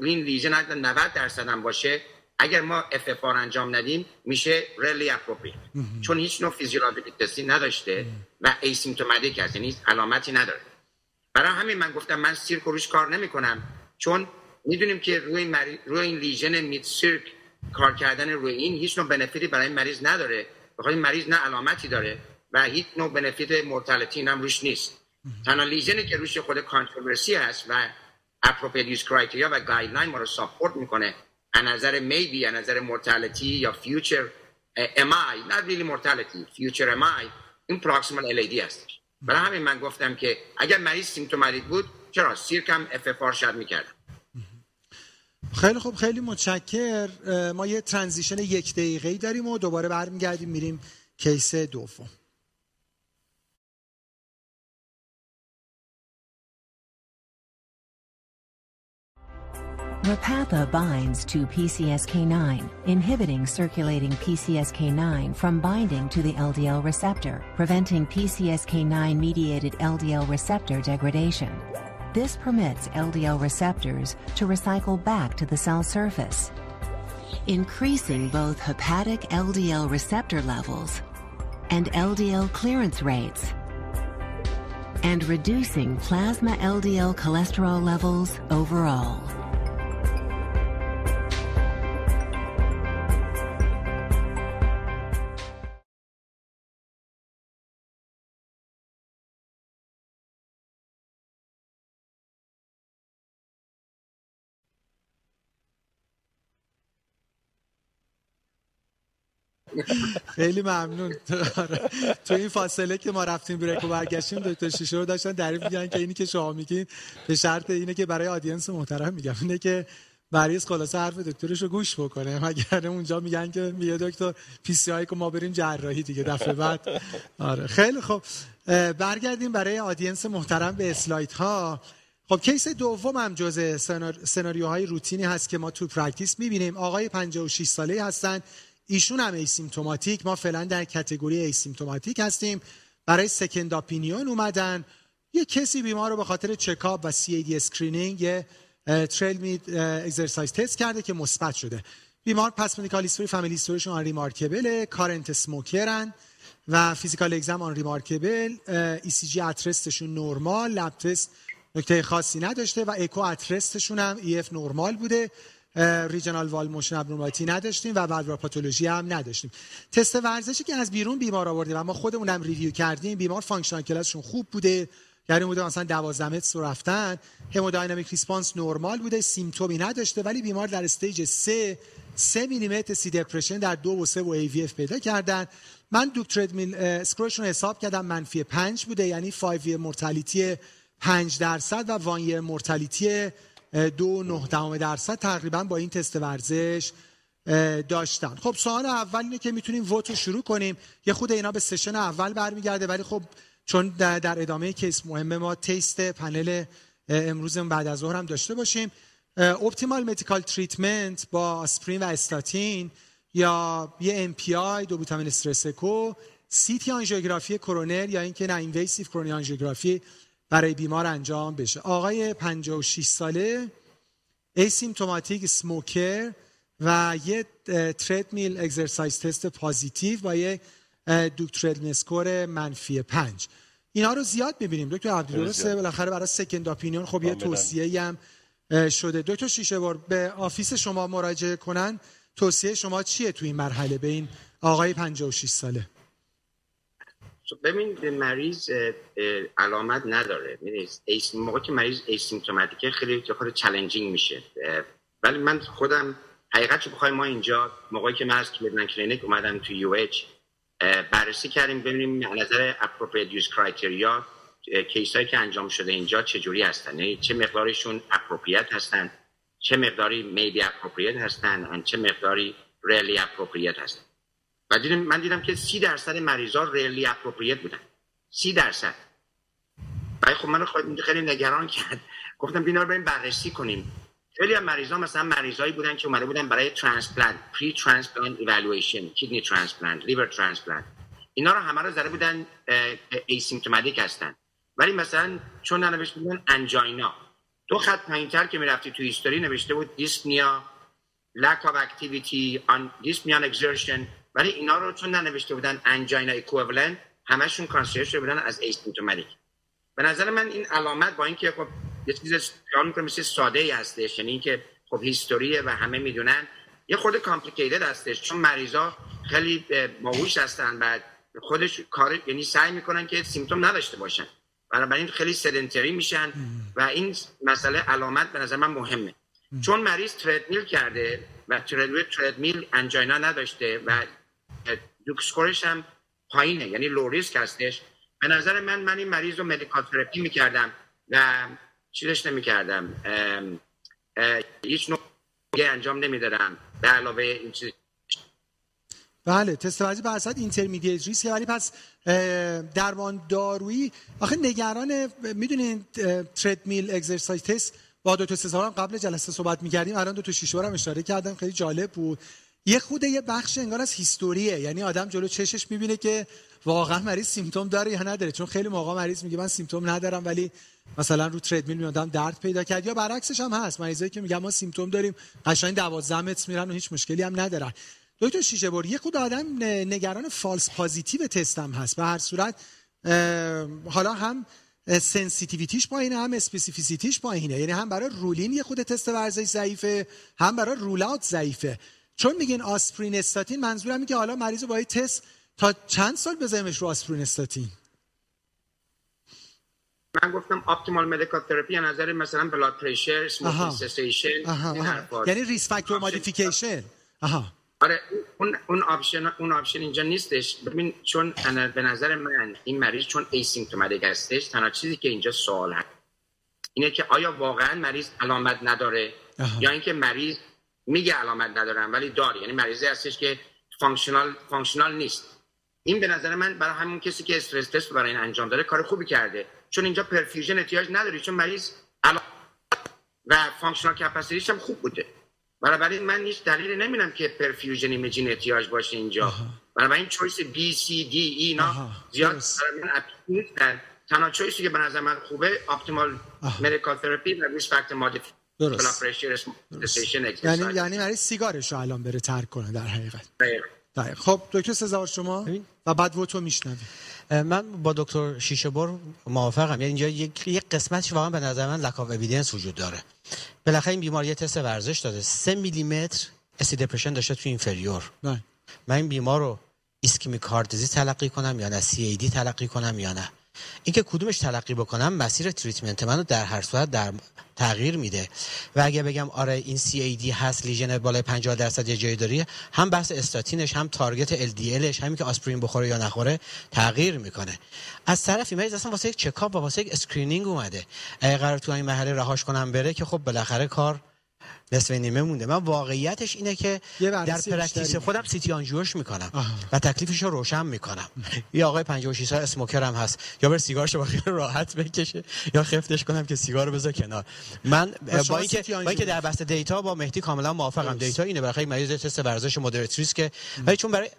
این lesion 90 درصد هم باشه اگر ما FFR انجام ندیم میشه rarely appropriate چون هیچ نوع physiologic تستی نداشته و asymptomatic هست. یعنی علامتی نداره. برای همین من گفتم من circ روش کار نمی‌کنم چون می‌دونیم که روی این, روی این lesion mid circ کار کردن روی این هیچ نوع benefit ی برای این مریض نداره. بخاطر این مریض نه علامتی داره و هیچ نوع benefit mortality هم روش نیست. تنها lesion ی که روش خود controversy هست و appropriate use criteria و guideline ما رو ساپورت می‌کنه از نظر maybe از نظر mortality یا future MI نه really mortality future MI این proximal LAD هستش. برای همین من گفتم که اگر مریض symptomatic بود چرا؟ circumflex شاید می‌کردم خیلی خوب خیلی متشکر. ما یه ترانزیشن یک دقیقه داریم و دوباره برمیگردیم میریم کیس دوم. Repatha binds to PCSK9, inhibiting circulating PCSK9 from binding to the LDL receptor, preventing PCSK9-mediated LDL receptor degradation. This permits LDL receptors to recycle back to the cell surface, increasing both hepatic LDL receptor levels and LDL clearance rates, and reducing plasma LDL cholesterol levels overall. خیلی ممنون. تو این فاصله که ما رفتیم break و برگشتیم دکتر شیشه رو داشتن تعریف میگن که اینی که شما میگین به شرط اینه که برای audience محترم میگم. اینه که مریض خلاصه حرف دکترش رو گوش بکنه. مگر اونجا میگن که میگه دکتر PCI که ما بریم جراحی دیگه دفعه بعد. آره. خیلی خب برگردیم برای audience محترم به اسلاید ها خب case دوم هم جزء سناریوهای روتینی هست که ما تو practice می‌بینیم. آقای 56 ساله هستن. ایشون هم asymptomatic ما فعلا در category asymptomatic هستیم. برای second opinion اومدن. یه کسی بیمار رو به خاطر چکاپ و CAD screening یه treadmill exercise test کرده که مثبت شده. بیمار past medical history family history شون unremarkable current smoker ن و physical exam unremarkable ECG at rest شون نرمال lab test نکته خاصی نداشته و اکو at rest شون هم EF نرمال بوده. regional wall motion abnormality نداشتیم و valvular pathology هم نداشتیم. تست ورزشی که از بیرون بیمار آوردیم و ما خودمون هم review کردیم بیمار functional class شون خوب بوده. یعنی بوده مثلا 12 MET رفتن. hemodynamic response نرمال بوده symptom ی نداشته ولی بیمار در stage 3 3 میلیمتر ST depression در دو و سه و aVF پیدا کردن. من Duke treadmill score شون حساب کردم منفی 5 بوده یعنی 5 year mortality 5 درصد و 1 year mortality دو نه درصد تقریبا با این تست ورزش داشتن. خب سوال اول اینه که می‌تونیم vote رو شروع کنیم. یه خود اینا به session اول برمیگرده ولی خب چون در ادامه case مهمه ما تیست پنل امروز بعد از ظهر هم داشته باشیم. optimal medical treatment با آسپرین و استاتین یا یه MPI dobutamine stress echo CT آنژیوگرافی کرونر یا اینکه نه invasive coronary angiography برای بیمار انجام بشه. آقای 56 ساله asymptomatic smoker و یه treadmill exercise test positive با یه Duke treadmill score منفی پنج. اینا رو زیاد می‌بینیم. دکتر عبدی درسته بالاخره برای second opinion خب یه توصیه هم شده. دکتر شیشه بار به office شما مراجعه کنن توصیه شما چیه تو این مرحله به این آقای 56 ساله؟ ببین مریض علامت نداره. موقع که مریض asymptomatic ه خیلی خود challenging میشه. ولی من خودم حقیقت چه بخوایم ما اینجا موقعی که من از کلینیک اومدم تو UH بررسی کردیم ببینیم نظر appropriate use criteria case هایی که انجام شده اینجا چجوری هستن. یعنی چه مقدارشون appropriate هستن چه مقداری maybe appropriate هستن و چه مقداری rarely appropriate هستن. دیدم من دیدم که سی درصد مریضا rarely appropriate بودن. سی درصد. ولی خب من خیلی نگران کرد. گفتم بینا رو بریم بررسی کنیم. خیلی از مریضا مثلا مریضایی بودن که اومده بودن برای transplant pre-transplant evaluation kidney transplant liver transplant اینا رو همه رو زده بودن asymptomatic هستن. ولی مثلا چون ننوشته بودن angina دو خط پایینتر که می‌رفتی تو history نوشته بود dyspnea lack of activity on dyspnea exertion ولی اینا رو چون ننوشته بودن angina equivalent همشون consider شده بودن از asymptomatic به نظر من این علامت با اینکه خب یه چیز خیال می‌کنم مثل ساده ای هستش یعنی اینکه خب history ه و همه می‌دونن یه خود complicated هستش. چون مریضا خیلی باهوش هستن و خودش کار یعنی سعی می‌کنن که سیمتوم نداشته باشن. بنابراین خیلی سدنتری میشن و این مسئله علامت به نظر من مهمه. چون مریض تردمیل کرده و تردمیل انجاینا نداشته و دوکسکورش هم پایینه یعنی لو ریسک هستش. به نظر من من این مریض رو مدیکال تراپی می‌کردم و چیزش نمی‌کردم. هیچ نوع انجام نمی‌دادم. به علاوه این چیز. بله تست ورزشی به اصد intermediate risk ولی پس درمان دارویی. آخه نگران می‌دونین treadmill exercise test با دو تا سه قبل جلسه صحبت می‌کردیم. الان دکتر شیشه هم اشاره کردم خیلی جالب بود. یه خوده یه بخش انگار از history ه. یعنی آدم جلو چشش می‌بینه که واقعا مریض symptom داره یا نداره. چون خیلی موقع مریض میگه من symptom ندارم ولی مثلا رو تردمیل میادم درد پیدا کرد. یا برعکسش هم هست. مریضایی که میگن ما symptom داریم قشنگ 12 MET میرن و هیچ مشکلی هم ندارن. دکتر شیشه بر یه خود آدم نگران false positive test هم هست. به هر صورت حالا هم sensitivity ش پایینه هم specificity ش پایینه. یعنی هم برای rule in یه خود تست ورزش ضعیفه هم برای rule out ضعیفه. چون میگین آسپرین استاتین منظورم اینه که حالا مریض با تست تا چند سال بذاریمش رو آسپرین استاتین من گفتم optimal medical therapy نظر مثلا blood pressure یعنی risk factor modification آها. آره اون اون option اون option اینجا نیستش. ببین چون به نظر من این مریض چون asymptomatic هستش تنها چیزی که اینجا سوال هست اینه که آیا واقعا مریض علامت نداره؟ یا اینکه مریض میگه علامت ندارم ولی داره یعنی مریضی هستش که functional functional نیست. این به نظر من برای همون کسی که stress test برای این انجام داره کار خوبی کرده. چون اینجا perfusion احتیاج نداری چون مریض و functional capacity ش هم خوب بوده. برای من هیچ دلیلی نمی‌دونم که perfusion imaging احتیاج باشه اینجا. برای این choice B C D E اینا زیاد برای من تنها choice ی که به نظر من خوبه optimal medical therapy و risk factor درست. یعنی یعنی مریض سیگارش رو الان بره ترک کنه در حقیقت. دقیق. خب دکتر سزار شما؟ و بعد vote و میشنویم من با دکتر شیشهبر موافقم. یعنی اینجا یک یک قسمتش واقعا به نظر من لک evidence وجود داره. بالاخره این بیمار یه تست ورزش داده. 3 میلی متر ST depression داشته تو inferior من این بیمار رو ischemic heart تلقی کنم یا نه؟ CAD تلقی کنم یا نه؟ اینکه کدومش تلقی بکنم مسیر treatment منو در هر صورت در تغییر میده. و اگه بگم آره این دی هست lesion بالای 50 درصد یه جایی داری هم بحث استاتینش هم target LDL ش همین که آسپرین بخوره یا نخوره تغییر می‌کنه. از طرفی مریض اصلا واسه یک چکاپ و واسه یک screening اومده. اگه قرار تو این مرحله رهاش کنم بره که خب بالاخره کار نصف نیمه مونده. من واقعیتش اینه که در practice. خودم CT آنژیوش می‌کنم. و تکلیفش رو روشن می‌کنم. یه آقای 56 سال smoker هم هست. یا بره سیگارشو با خیال راحت بکشه یا خفتش کنم که سیگار رو بذار کنار. من با اینکه با اینکه در بحث data با مهدی کاملا موافقم. data اینه. برای مریض تست ورزش moderate risk. ولی چون برای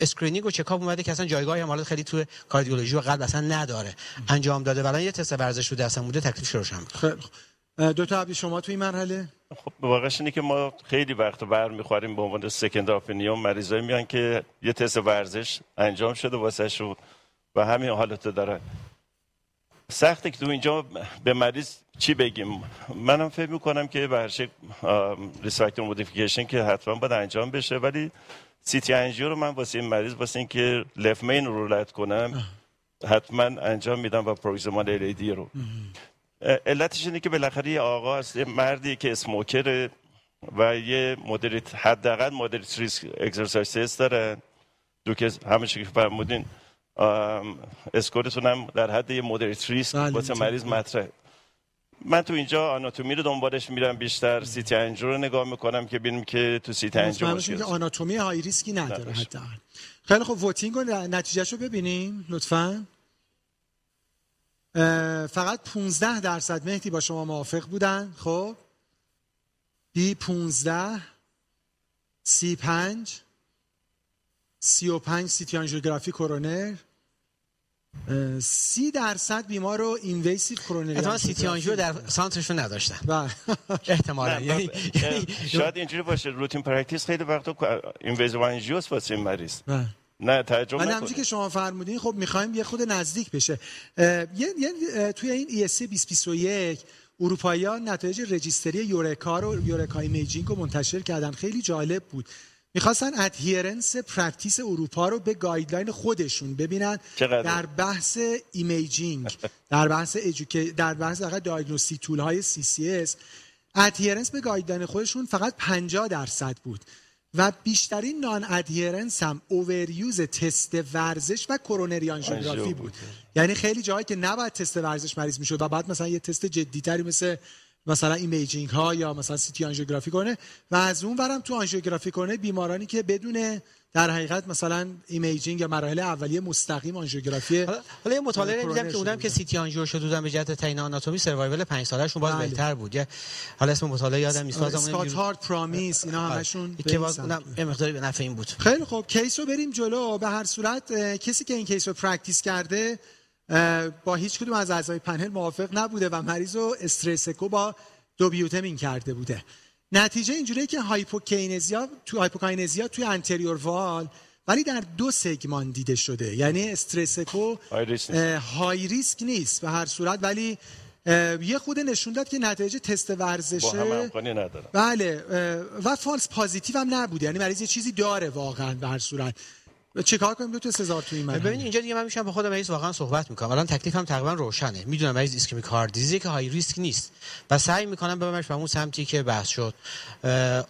screening و چکاپ اومده که اصلا جایگاهی هم حالا خیلی تو cardiology و قلب اصلا نداره. انجام داده. ولی یه تست ورزش رو دستم بوده تکلیفش رو روشن. خیلی دو تا شما تو این مرحله؟ خب واقعش اینه که ما خیلی وقت بر می‌خوریم به عنوان second opinion مریضایی میان که یه تست ورزش انجام شده واسه شون و همین حالت داره سخته که تو اینجا به مریض چی بگیم. منم فکر می‌کنم که به هر شکل risk factor modification که حتما باید انجام بشه. ولی CT angio رو من واسه این مریض واسه اینکه left main رو rule out کنم حتما انجام میدم و proximal LAD رو. علتش اینه که بالاخره یه آقا هست یه مردی که smoker ه و یه moderate حداقل moderate risk exercise داره دو که همه که فرمودین score تون هم در حد یه moderate risk بله، واسه. مریض مطرح من تو اینجا آناتومی رو دنبالش میرم بیشتر CT angio رو نگاه می‌کنم که ببینیم که تو CT angio مطمئن باشین مشکل که است. آناتومی high risk ی نداره. حداقل خیلی خب voting رو نتیجهش رو ببینیم لطفا فقط 15 درصد مهدی با شما موافق بودن خب؟ بی 15 35 35 CT آنژیوگرافی کرونر. 30 درصد بیمار رو invasive coronary احتمال CT آنژیو در center شون نداشتن. بله. احتمالا. نه، یعنی شاید اینجوری باشه. routine practice خیلی وقتا invasive انژیوس واسه این مریض. بله. نه ولی نکنید. همونجوری که شما فرمودین خب می‌خوایم یه خود نزدیک بشه. یه یه توی این ESC 2021 اروپایی ها نتایج registry یورکا رو یورکا imaging رو منتشر کردن. خیلی جالب بود. می‌خواستن adherence practice اروپا رو به guideline خودشون ببینن چقدر؟ در بحث imaging در بحث ایژوکه در بحث diagnostic tool های CCS adherence به guideline خودشون فقط 50 درصد بود. و بیشترین non-adherence هم overuse تست ورزش و coronary angiography آنژیو بود بود. یعنی خیلی جاهایی که نباید تست ورزش مریض می‌شد و بعد مثلا یه تست جدیتری مثل مثلا imaging ها یا مثلا CT آنژیوگرافی کنه و از اون ورم تو آنژیوگرافی کنه بیمارانی که بدون در حقیقت مثلا imaging یا مراحل اولیه مستقیم آنژیوگرافی حالا یه مطالعه دیدم که اونم که بودن. CT آنژیو شده بودن به جهت تعیین آناتومی survival 5 سالهشون باز بله. بهتر بود. یه حالا اسم مطالعه یادم نیست. بازم SCOT-HEART PROMISE اینا همشون به که باز. اونم یه مقداری به نفع این بود. خیلی خوب. case رو بریم جلو. به هر صورت کسی که این case رو practice کرده با هیچ کدوم از اعضای پنل موافق نبوده و مریض رو stress echo با dobutamine کرده بوده. نتیجه اینجوریه که hypokinesia تو hypokinesia توی anterior wall ولی در دو segment دیده شده. یعنی stress echo high risk نیست. به هر صورت. ولی یه خود نشون داد که نتایج تست با هم ورزشه همخوانی ندارم بله و false positive هم نبوده. یعنی مریض یه چیزی داره واقعا به هر صورت. چیکار کنیم؟ دو تا سزار تو این مرحله ببین اینجا دیگه من میشم با خودم مریض واقعا صحبت می‌کنم. الان تکلیفم تقریبا روشنه. می‌دونم ischemic heart disease ه که high risk نیست. و سعی می‌کنم ببرمش به اون سمتی که بحث شد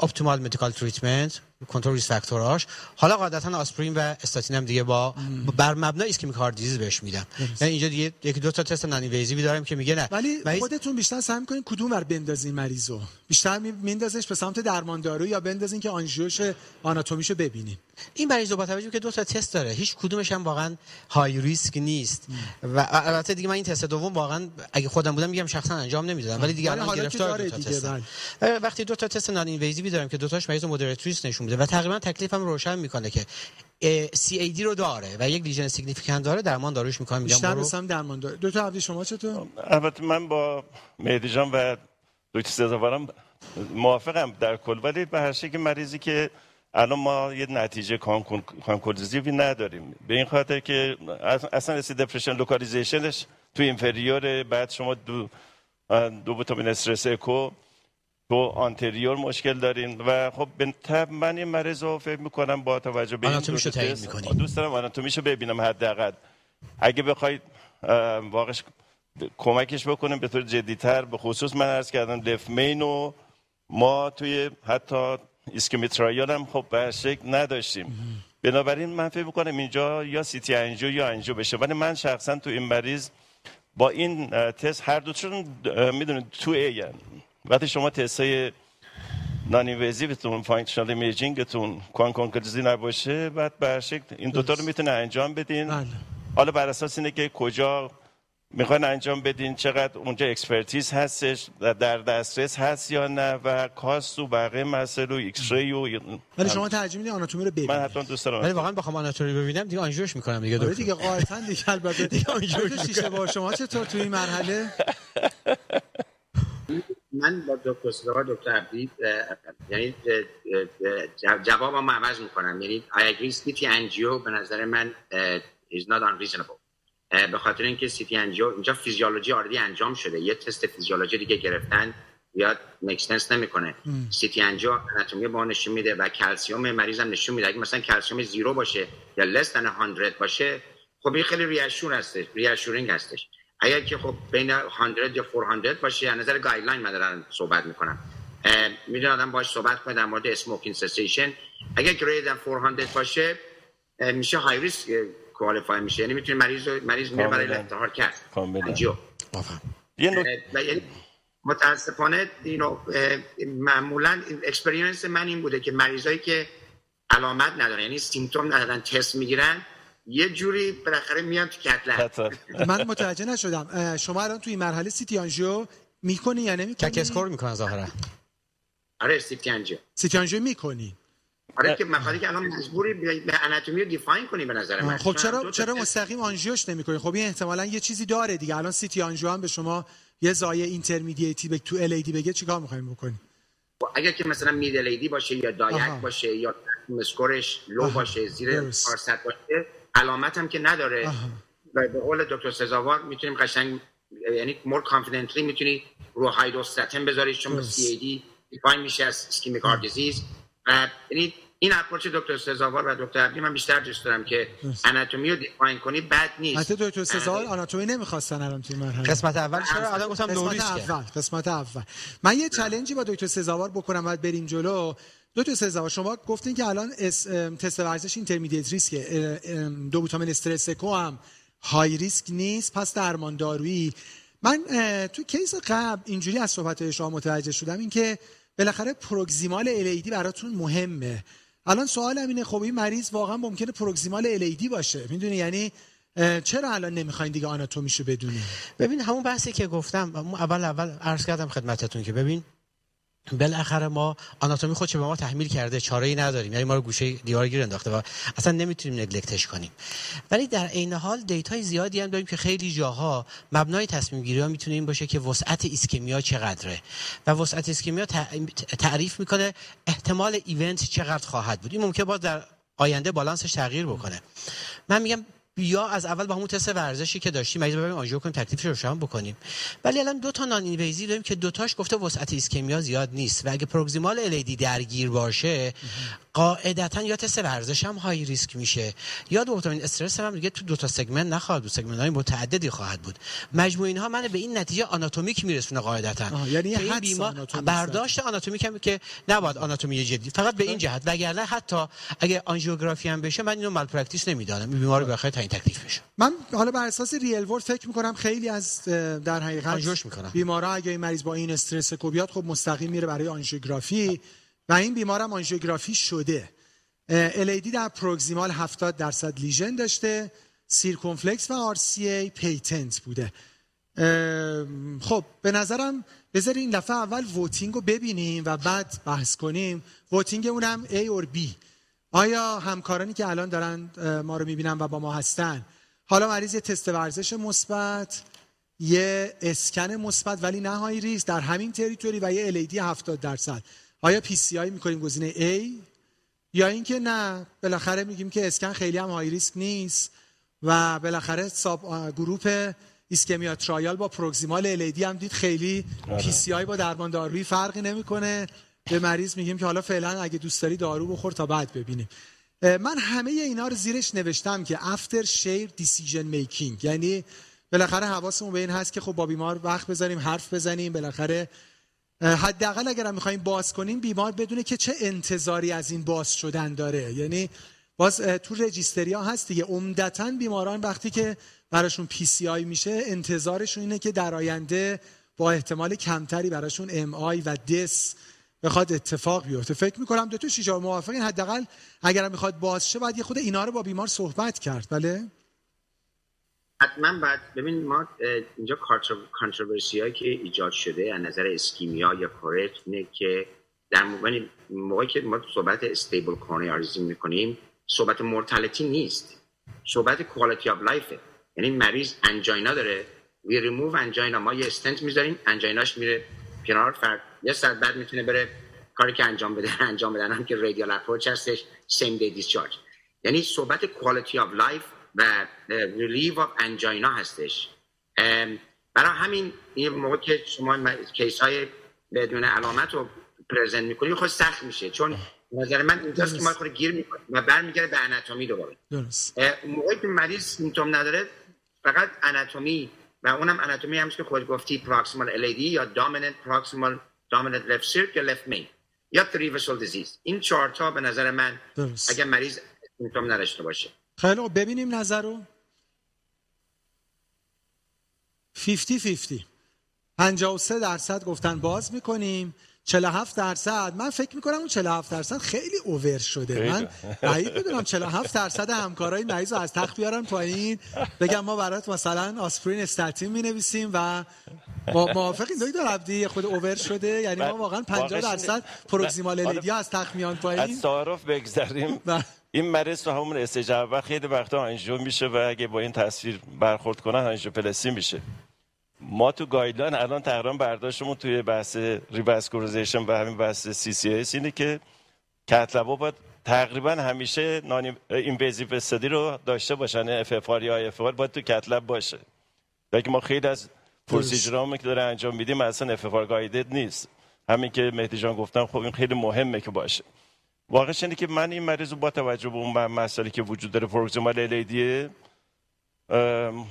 optimal medical treatment کنترل risk factor اش. حالا قاعدتا آسپرین و استاتین هم دیگه با بر مبنای ischemic heart disease بهش میدم یعنی اینجا دیگه یکی دو تا تست non-invasive ی داریم که میگه نه. ولی مریض- خودتون بیشتر سعی می‌کنین کدوم ور بندازین مریضو بیشتر می- میندازش به سمت درمان دارو یا بندازین که آنژیوش آناتومیشو ببینین. این مریض با توجه که دو تا تست داره هیچ کدومش هم واقعا high risk نیست. و البته دیگه من این تست دوم واقعا اگه خودم بودم میگم شخصا انجام نمی‌دادم. ولی دیگه الان گرفتار دو تا تستم. بله. وقتی دو تا تست non-invasive ی دارم که دو تاش مریض moderate risk نشون میده و تقریبا تکلیفم روشن می‌کنه که CAD رو داره و یک lesion significant داره درمان داروش می‌کنم میگم بیشتر سمت درمان دارو دو تا عبدی شما چطور؟ البته من با مهدی جان و دکتر سزاوارم موافقم در کل. ولی به هر شکل مریضی که الان ما یه نتیجه conclusive ی نداریم. به این خاطر که اصلا ST depression localization ش تو inferior بعد شما دو dobutamine stress echo تو anterior مشکل دارین و خب به نظر من این مریض رو فکر می‌کنم با توجه به این آناتومیشو تعیین تست، می‌کنی. دوست دارم آناتومیشو ببینم حداقل. اگه بخواید واقعش کمکش بکنیم به طور جدیتر به خصوص من عرض کردم left main و ما توی حتی ISCHEMIA trial هم خب به شکل نداشتیم. بنابراین من فکر می‌کنم اینجا یا CT angio یا angio بشه. ولی من شخصا تو این مریض با این تست هر دوشون می‌دونید تو ای وقتی شما تست های non-invasive تون functional imaging تون inconclusive نباشه بعد به شکل این دوتا رو می‌تونه انجام بدین. بله. حالا بر اساس اینه که کجا می‌خواین انجام بدین چقدر اونجا expertise هستش در دسترس هست یا نه و cost و بقیه مسئله و X-ray و ولی شما ترجیح می‌دید آناتومی رو من ببینید حتما دوست دارم. ولی واقعا بخوام آناتومی ببینم دیگه آنژیوش می‌کنم دیگه آره دکتر. دیگه قاعدتا دیگه البته دیگه آنجور شیشه بار شما چطور توی این مرحله؟ من با دکتر صداقا دکتر عبدی یعنی جوابم عوض می‌کنم. یعنی I agree CT angio به نظر من is not unreasonable. به خاطر اینکه CT angio اینجا فیزیولوژی already انجام شده. یه تست فیزیولوژی دیگه گرفتن یا make sense نمی‌کنه. CT angio اناتومی به ما نشون میده و کلسیوم مریضم نشون میده. اگه مثلا calcium zero باشه یا less than 100 باشه خب این خیلی reassure هستش reassuring هستش. اگر که خب بین 100 یا 400 باشه از نظر guideline من دارم صحبت می‌کنم می‌دونم آدم باش صحبت کنه در مورد smoking cessation اگر که greater than 400 باشه میشه high risk qualify میشه یعنی می‌تونه مریض مریض میره برای. انتحار کرد. angio. یعنی متاسفانه اینو معمولا experience من این بوده که مریضایی که علامت ندارن یعنی symptom ندارن تست می‌گیرن یه جوری بالاخره میان تو cath lab من متوجه نشدم. شما الان توی این مرحله CT آنژیو می‌کنی یا نمی‌کنی؟ CAC score می‌کنن ظاهرا. آره CT angio CT آنژیو می‌کنی. آره که مخاطی که الان مجبوری به اناتومی رو define کنی به نظر من. خب چرا چرا مستقیم آنژیوش نمی‌کنی؟ خب این احتمالا یه چیزی داره دیگه. الان CT آنژیو هم به شما یه ضایعه intermediate ی به تو LAD بگه چیکار می‌خوایم بکنی اگر که مثلا mid LAD باشه یا diag آها. باشه یا CAC score ش low آها. باشه زیر درست. 400 باشه علامت هم که نداره. و به قول دکتر سزاوار می‌تونیم قشنگ یعنی more confidently می‌تونی رو high dose statin بذاری چون درست. CAD define میشه از ischemic heart disease و یعنی این approach دکتر سزاوار و دکتر عبدی من بیشتر دوست دارم که. اناتومی رو define کنی بد نیست. حتی دکتر سزاوار آناتومی نمی‌خواستن الان توی مرحله. قسمت اول چرا؟ الان گفتم قسمت اول قسمت اول. من یه challenge ی با دکتر سزاوار بکنم بعد بریم جلو. دکتر سزاوار شما گفتین که الان تست ورزش intermediate ام، dobutamine stress echo هم high risk نیست. پس درمان دارویی من تو case قبل اینجوری از صحبت شما متوجه شدم اینکه بالاخره proximal LAD براتون مهمه. الان سوالم اینه خب این مریض واقعا ممکنه proximal LAD باشه؟ می‌دونی؟ یعنی چرا الان نمی‌خواین دیگه آناتومیشو بدونی ببین همون بحثی که گفتم اول اول عرض کردم خدمتتون که ببین بالاخره ما آناتومی خودش به ما تحمیل کرده چاره ای نداریم. یعنی ما رو گوشه دیوار گیر انداخته و اصلا نمی‌تونیم neglect ش کنیم. ولی در عین حال data ی زیادی هم داریم که خیلی جاها مبنای تصمیم گیری ها می‌تونه این باشه که وسعت ischemia چقدره. و وسعت ischemia تعریف می‌کنه احتمال event چقدر خواهد بود. این ممکنه باز در آینده بالانسش تغییر بکنه. من میگم بیا از اول با همون تست ورزشی که داشتیم مریض ببریم آنژیو کنیم تکلیفش رو روشن بکنیم. ولی الان دو تا non-invasive داریم که دوتاش گفته وسعت ischemia زیاد نیست و اگه proximal LAD درگیر باشه قاعدتا یا تست ورزش هم high risk میشه. یا dobutamine stress هم دیگه تو دو تا segment نخواهد بود segment های متعددی خواهد بود. مجموع اینها من به این نتیجه آناتومیک میرسونه قاعدتا. یعنی حدس بیمار برداشت آناتومیک هم که نباید آناتومی جدی فقط به این جهت. وگرنه حتی اگه آنژیوگرافی هم بشه من اینو malpractice نمی‌دانم. این بیمار بخیر تعیین تکلیف بشه. من حالا بر اساس real world فکر می‌کنم خیلی از در حقیقت آنژیوش می‌کنن. بیمارا اگه این مریض با این stress echo بیاد خب مستقیم میره برای آنژیوگرافی و این بیمارم آنژیوگرافی شده. LAD در proximal 70 درصد lesion داشته circumflex و RCA patent بوده. خب به نظرم بذار این دفعه اول voting رو ببینیم و بعد بحث کنیم. voting اونم A or B. آیا همکارانی که الان دارن ما رو می‌بینن و با ما هستن حالا مریض یه تست ورزش مثبت یه اسکن مثبت ولی نه high risk در همین territory و یه LAD 70 درصد. آیا PCI می‌کنیم گزینه A یا اینکه نه بالاخره میگیم که اسکن خیلی هم high risk نیست و بالاخره subgroup ISCHEMIA trial با proximal LAD هم دید خیلی PCI با درمان دارویی فرقی نمی‌کنه. به مریض میگیم که حالا فعلا اگه دوست داری دارو بخور تا بعد ببینیم. من همه اینا رو زیرش نوشتم که after shared decision making یعنی بالاخره حواسمون به این هست که خب با بیمار وقت بذاریم حرف بزنیم بالاخره حداقل اگر هم می‌خوایم باز کنیم بیمار بدونه که چه انتظاری از این باز شدن داره. یعنی باز تو registry ها هست دیگه. عمدتا بیماران وقتی که براشون PCI میشه انتظارشون اینه که در آینده با احتمال کمتری براشون MI و death بخواد اتفاق بیفته. فکر می‌کنم دکتر شیشه موافقین. حداقل اگر می‌خواد باز شه باید یه خرده اینا رو با بیمار صحبت کرد. بله؟ حتما بعد ببین ما اینجا controversy هایی که ایجاد شده از نظر ISCHEMIA یا COURAGE اینه که در موقعی که ما صحبت stable coronary disease می‌کنیم صحبت mortality نیست. صحبت quality of life ه یعنی مریض angina داره. وی ریموو انجاینا ما یه استنت می‌ذاریم angina ش میره کنار فرد یه ساعت بعد می‌تونه بره کاری که انجام بده انجام بدن هم که radial approach هستش same day discharge یعنی صحبت quality of life و relief of angina هستش. برای همین این موقع که شما case های بدون علامت رو present می‌کنید خرده سخت میشه. چون نظر من اینجاست که ما خرده گیر می‌کنیم و برمی‌گرده به اناتومی دوباره. درست. موقعی که مریض سیمتوم نداره فقط اناتومی و اونم اناتومی همش که خود گفتی پراکسیمال الیدی یا دامیننت پراکسیمال لفت سیرک یا لفت مین یا تریورسال دیزیز این تا به نظر من درست. اگر مریض سیمتوم نداشته باشه خیلی ببینیم نظر رو. 50 50 53 درصد گفتن باز می‌کنیم. 47 درصد. من فکر می‌کنم اون 47 درصد خیلی اوور شده. من بعید می‌دونم 47 درصد همکارای مریض رو از تخت بیارن پایین. بگم ما برات مثلا آسپرین استاتین می‌نویسیم و ما موافقین دکتر عبدی؟ خود over شده. یعنی ما واقعا 50 درصد proximal LAD از تخت میان از پایین. تعارف بگذریم. این مریض تو همون استجابه خیلی وقتا آنژیو میشه و اگه با این تصویر برخورد کنن آنژیوپلاستی میشه. ما تو guideline الان تقریبا برداشتمون توی بحث revascularization و همین بحث CCS اینه که cath lab ا باید تقریبا همیشه non-invasive study رو داشته باشن FFR یا iFR باید تو cath lab باشه. که ما خیلی از procedure امو که داره انجام میدیم اصلا FFR guided نیست. همین که مهدی جان گفتن خب این خیلی مهمه که باشه. واقعش اینه که من این مریض رو با توجه به اون مسئله که وجود داره proximal LAD یه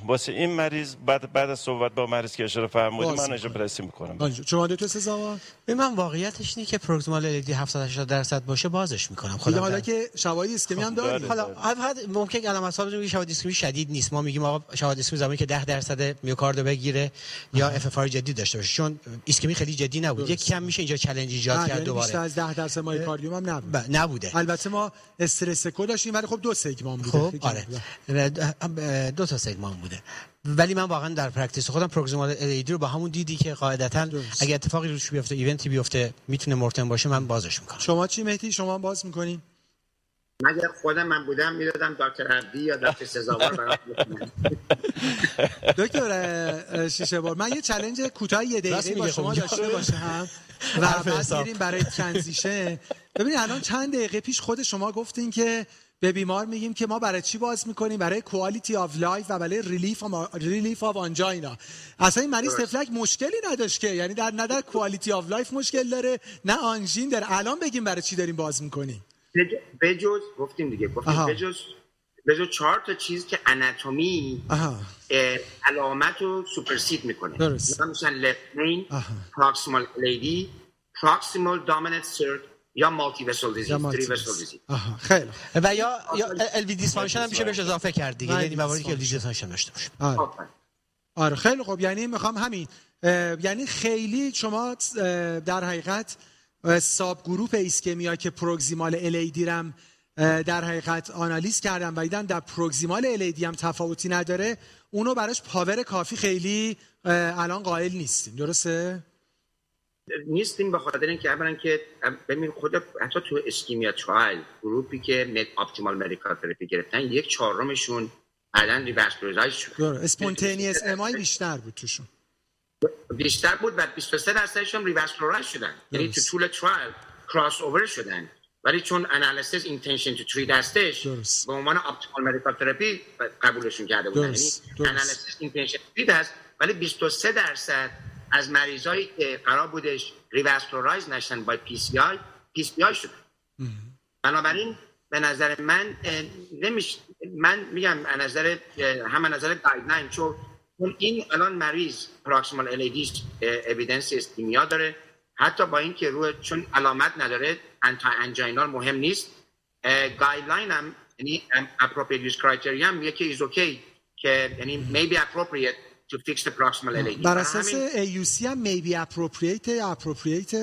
واسه این مریض بعد بعد از صحبت با مریض که اشاره فرمودید من اجرا می‌کنم. PCI می‌کنم. شما دکتر سزاوار ببین من واقعیتش اینه که proximal LAD 70 80 درصد باشه بازش می‌کنم. خودم حالا که شواهد اسکمی هم داریم. بله. حالا حد ممکن علامت ها بگیم شواهد اسکمی شدید نیست. ما میگیم آقا شواهد اسکمی زمانی که 10 درصد میوکاردو بگیره یا FFR جدی داشته باشه. چون اسکمی خیلی جدی نبود. یک کم میشه اینجا چالش ایجاد کرد یعنی بیشتر دوباره از 10 درصد myocardium هم نبود. نبوده. البته ما stress echo داشتیم ولی خب دو سگمان بوده. خب آره. دو تا سگمان بوده. ولی من واقعا در practice خودم proximal LAD رو با همون دیدی که قاعدتا درست. اگه اتفاقی روش بیفته event ی بیفته می‌تونه mortal باشه من بازش می‌کنم. شما چی مهدی؟ شما باز می‌کنین مگر خودم من بودم می‌دادم دکتر عبدی یا دکتر سزاوار بخونن. دکتر شیشه بار من یه challenge کوتاه یه دقیقه با میگه، شما خب. داشته باشم و بعد برای transition. ببینید الان چند دقیقه پیش خود شما گفتین که به بیمار میگیم که ما برای چی باز می‌کنیم برای quality of life و برای relief relief of angina اصلا این مریض. تفلک مشکلی نداشت که یعنی در نه در quality of life مشکل داره نه آنژین داره الان بگیم برای چی داریم باز می‌کنیم بج- بجز گفتیم دیگه گفتیم. بجز بجز چهار تا چیز که اناتومی اه، علامت رو supersede می‌کنه درست. مثلا left. proximal LAD proximal dominant circ یا multivessel disease یا three multivessel disease آها خیلی. و یا یا LV dysfunction هم میشه بهش اضافه کرد دیگه یعنی مواردی که LV. dysfunction داشته باشه آره. آره خیلی خوب یعنی می‌خوام همین یعنی خیلی شما در حقیقت subgroup ISCHEMIA که proximal LAD رم در حقیقت آنالیز کردم و دیدم در proximal LAD هم تفاوتی نداره اونو براش power کافی خیلی الان قائل نیستیم درسته؟ نیستیم به خاطر اینکه اولا که ببین خود حتی تو ISCHEMIA trial group ی که med optimal medical therapy گرفتن یک چهارمشون الان revascularize شد. درسته spontaneous MI بیشتر بود توشون. بیشتر بود و 23 درصدش هم revascularize شدن. یعنی تو. طول trial cross over شدن. ولی چون analysis intention to treat هستش. به عنوان optimal medical therapy قبولشون کرده بودن. یعنی. analysis intention to treat هست ولی 23 درصد از مریضایی که قرار بودش revascularize نشن با پی سی آی پی سی آی شدن بنابراین به نظر من نمیش من میگم از نظر هم نظر guideline چون این الان مریض proximal LAD ش evidence ischemia داره. حتی با اینکه روی چون علامت نداره anti-anginal مهم نیست. guideline هم یعنی use criteria هم میگه که is okay که یعنی be appropriate. To fix the proximal LAD بر اساس AUC هم maybe appropriate appropriate.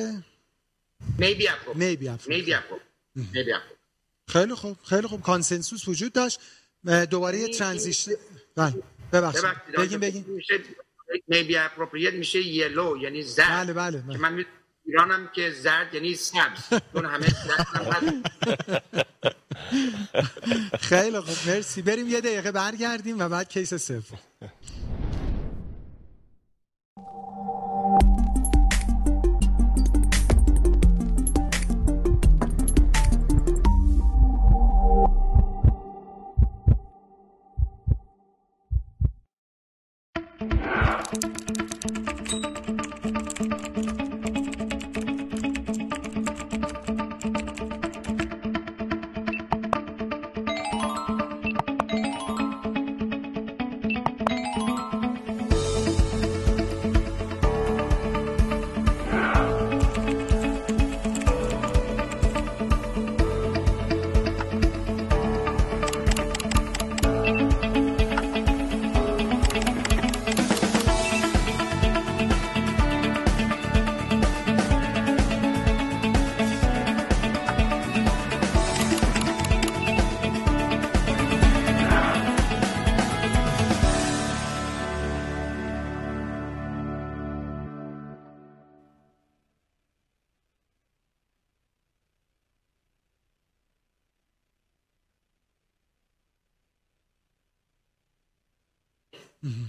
Maybe appropriate. Maybe appropriate. maybe appropriate maybe appropriate. خیلی خوب خیلی خوب. کانسنسوس وجود داشت. دوباره یه ترانزیشن بله ببخشید. بگیم میشه maybe appropriate میشه یلو یعنی زرد. بله بله, بله. که من ایرانم که زرد یعنی سبز. چون همه هست. خیلی خوب مرسی. بریم یه دقیقه برگردیم و بعد کیس سوم. you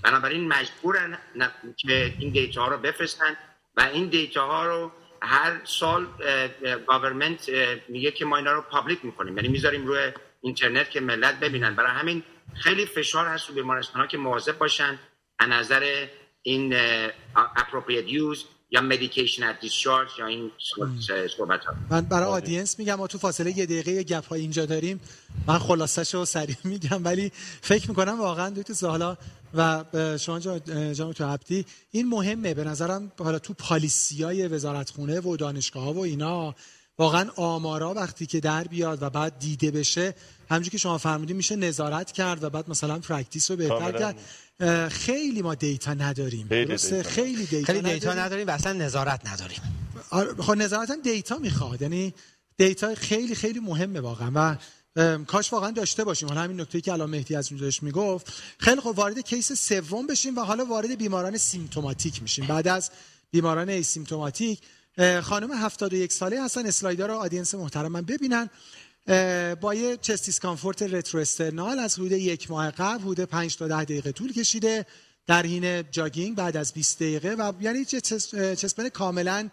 بنابراین مجبورن که این data ها رو بفرستن و این data ها رو هر سال government میگه که ما اینا رو public می‌کنیم. یعنی می‌ذاریم روی اینترنت که ملت ببینن. برای همین خیلی فشار هست رو بیمارستان ها که مواظب باشن از نظر این appropriate use یا medication at discharge یا این صحبت ها من برای audience میگم ما تو فاصله یه دقیقه یه gap های اینجا داریم. من خلاصش رو سریع میگم ولی فکر می‌کنم واقعا دوی تو حالا و شما جناب دکتر عبدی این مهمه. به نظرم حالا تو policy های وزارتخونه و دانشگاه ها و اینا واقعا آمارا وقتی که در بیاد و بعد دیده بشه همونجوری که شما فرمودین میشه نظارت کرد و بعد مثلا practice رو بهتر. کرد. خیلی ما data نداریم. خیلی درسته؟ data. خیلی data خیلی data نداریم. نداریم و اصلا نظارت نداریم. آره، خب نظارت هم data می‌خواد. یعنی data خیلی خیلی مهمه واقعا و کاش واقعا داشته باشیم. حالا همین نکته که الان مهدی از اونجا داشت می‌گفت. خیلی خب وارد case سوم بشیم و حالا وارد بیماران symptomatic میشیم. بعد از بیماران asymptomatic خانم 71 ساله هستن. slide رو audience محترم من ببینن. با یه chest discomfort retrosternal از حدود یک ماه قبل حدود 5 تا 10 دقیقه طول کشیده در حین jogging بعد از 20 دقیقه و یعنی chest pain کاملا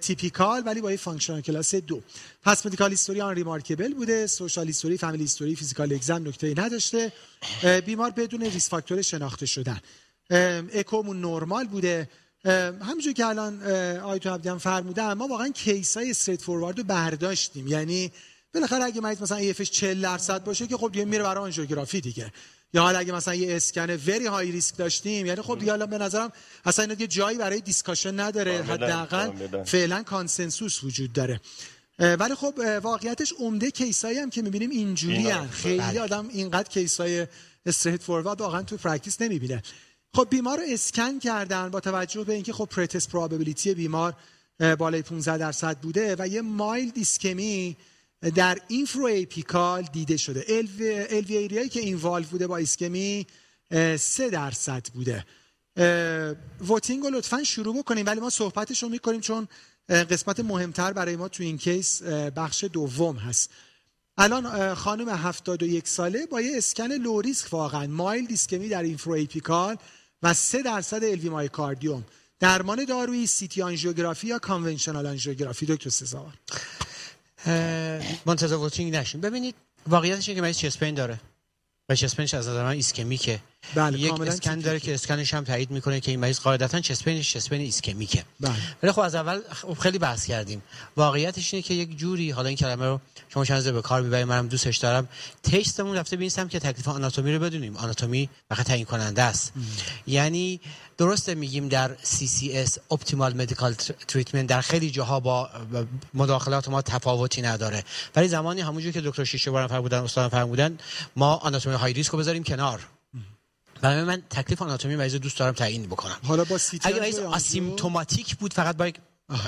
typical ولی با یه functional class دو. past medical history unremarkable بوده social history family history physical exam نکته نداشته. اه، بیمار بدون risk factor شناخته شدن. اکومون نرمال بوده. همونجور که الان اه، آقای دکتر عبدی هم فرمودن ما واقعا case های straightforward رو برداشتیم. یعنی بالاخره اگه مریض مثلا EF ش 40 درصد باشه که خب دیگه میره برای آنژیوگرافی دیگه یا حالا اگه مثلا یه اسکن very high risk داشتیم یعنی خب دیگه حالا به نظرم اصلا اینا دیگه جایی برای discussion نداره حداقل. فعلا consensus وجود داره ولی خب واقعیتش عمده case ایی هم که می‌بینیم اینجوری. هن. خیلی بله. آدم اینقدر case ای straightforward واقعا تو practice نمی‌بینه خب بیمار رو اسکن کردن با توجه به اینکه خب pretest probability بیمار بالای 15 درصد بوده و یه mild ایسکمی در infero apical دیده شده. الوی ایریایی که involve بوده با ایسکمی 3 درصد بوده. voting رو لطفا شروع بکنیم. ولی ما صحبتش رو می‌کنیم چون قسمت مهمتر برای ما تو این case بخش دوم هست. الان خانم 71 ساله با یه اسکن low risk واقعا. mild ایسکمی در infero apical و 3 درصد LV myocardium درمان دارویی CT آنژیوگرافی یا conventional آنژیوگرافی دکتر سزاوار اه، منتظر voting نشیم ببینید واقعیتش اینه که مریض chest pain داره؟ و chest pain ش از نظر من ایسکمیکه. بله، یک کاملا اسکن داره. که اسکنش هم تایید می‌کنه که این مریض قاعدتا chest pain ش chest pain ایسکمیکه بله. ولی خب از اول خب خیلی بحث کردیم. واقعیتش اینه که یک جوری حالا این کلمه رو شما چند به کار می‌برید منم دوستش دارم. تستمون رفته به این که تکلیف آناتومی رو بدونیم. آناتومی فقط تعیین کننده است یعنی درسته میگیم در CCS optimal medical treatment در خیلی جاها با با مداخلات ما تفاوتی نداره. ولی زمانی همونجور که دکتر شیشه بارم فرمودن استادم فرمودن ما آناتومی high risk رو بذاریم کنار. برای من تکلیف آناتومی مریض دوست دارم تعیین بکنم. حالا با CT اگه مریض asymptomatic بود فقط با یک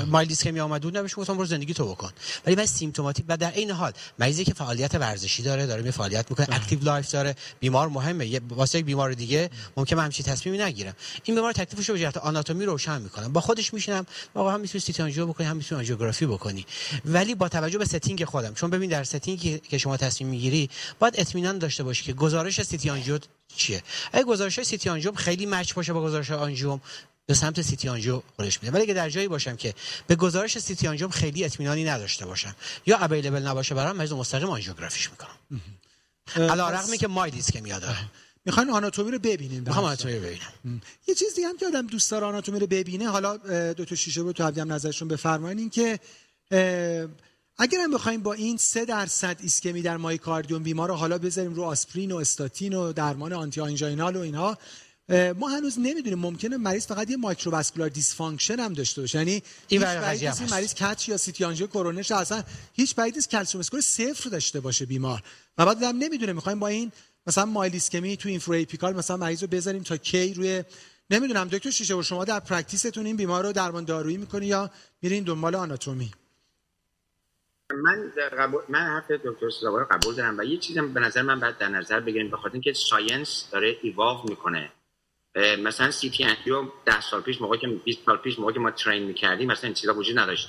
mild ایسکمی آمده بود نمیشه گفتم برو زندگی تو بکن. ولی من symptomatic و در این حال مریضی که فعالیت ورزشی داره داره می فعالیت می‌کنه active life داره بیمار مهمه. واسه یک بیمار دیگه ممکن من همچین تصمیمی نگیرم. این بیمار تکلیفش رو به جهت آناتومی روشن می‌کنم با خودش میشینم آقا هم می‌تونی CT بکنی هم می‌تونی آنژیوگرافی بکنی. ولی با توجه به setting خودم چون ببین در setting ی که شما تصمیم می‌گیری باید اطمینان داشته باشی که گزارش CT آنژیو چیه. اگه گزارش CT آنژیو خیلی match باشه با گزارش آنژیوم به سمت CT آنژیو خودش میده. ولی اگه در جایی باشم که به گزارش CT آنژیو خیلی اطمینانی نداشته باشم. یا available نباشه برام مریض مستقیم آنژیوگرافیش می‌کنم. علی رغمی که mild ایسکمی داره. می‌خواین آناتومی رو ببینیم می‌خوام آناتومی رو ببینم. یه چیز دیگه هم که آدم دوست داره آناتومی رو ببینه حالا دو تا شیشه رو تو هم نظرشون بفرمایید این که اگر هم بخوایم با این سه درصد ایسکمی در myocardium بیمار رو حالا بذاریم رو آسپرین و استاتین و درمان anti anginal و اینها ما هنوز نمی‌دونیم ممکنه مریض فقط یه microvascular dysfunction هم داشته باشه. یعنی این این مریض cath یا CT آنژیو کرونرش اصلا هیچ بعید نیست calcium score صفر داشته باشه بیمار. و بعد هم نمی‌دونه می‌خوایم با این مثلا mild ایسکمی تو infero apical مثلا مریض رو بذاریم تا کی روی نمی‌دونم دکتر شیشه و شما در practice تون این بیمار رو درمان دارویی می‌کنی یا میرین دنبال آناتومی؟ من قبول من حرف دکتر سزاوار قبول دارم و یه چیزی به نظر من بعد در نظر بگیریم بخاطر اینکه science داره ایواو می‌کنه. مثلا CT angio 10 سال پیش موقعی که 20 سال پیش موقعی که ما train می‌کردیم مثلا این چیزا وجود نداشت.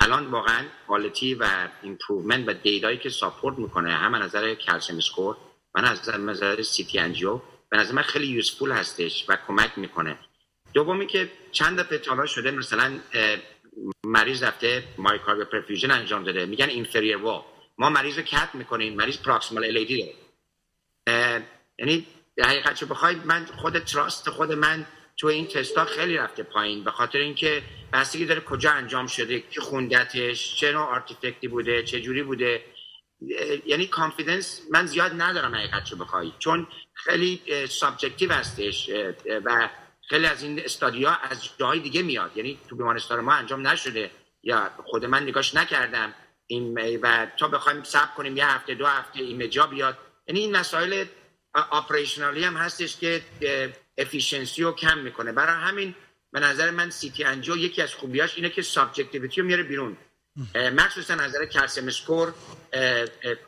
الان واقعا quality و improvement و data یی که support می‌کنه هم از نظر calcium score من از نظر CT angio به نظر من خیلی useful هستش و کمک می‌کنه. دومی که چند دفعه تالا شده مثلا مریض رفته myocard perfusion انجام داده. میگن inferior wall ما مریض رو cath می‌کنیم مریض proximal LAD داره. یعنی حقیقت رو بخوای من خود trust خود من تو این تستا خیلی رفته پایین. به خاطر اینکه بستگی داره کجا انجام شده که خوندتش چه نوع artifact ی بوده چه جوری بوده. یعنی confidence من زیاد ندارم حقیقت رو بخوای چون خیلی subjective هستش و خیلی از این study ا از جاهای دیگه میاد. یعنی تو بیمارستان ما انجام نشده. یا خود من نگاش نکردم. این و تا بخوایم صبر کنیم یه هفته دو هفته image ا بیاد. یعنی این مسائل operational ی هم هستش که efficiency رو کم می‌کنه. برای همین به نظر من CT angio یکی از خوبیاش اینه که subjectivity رو میاره بیرون. مخصوصا نظر calcium score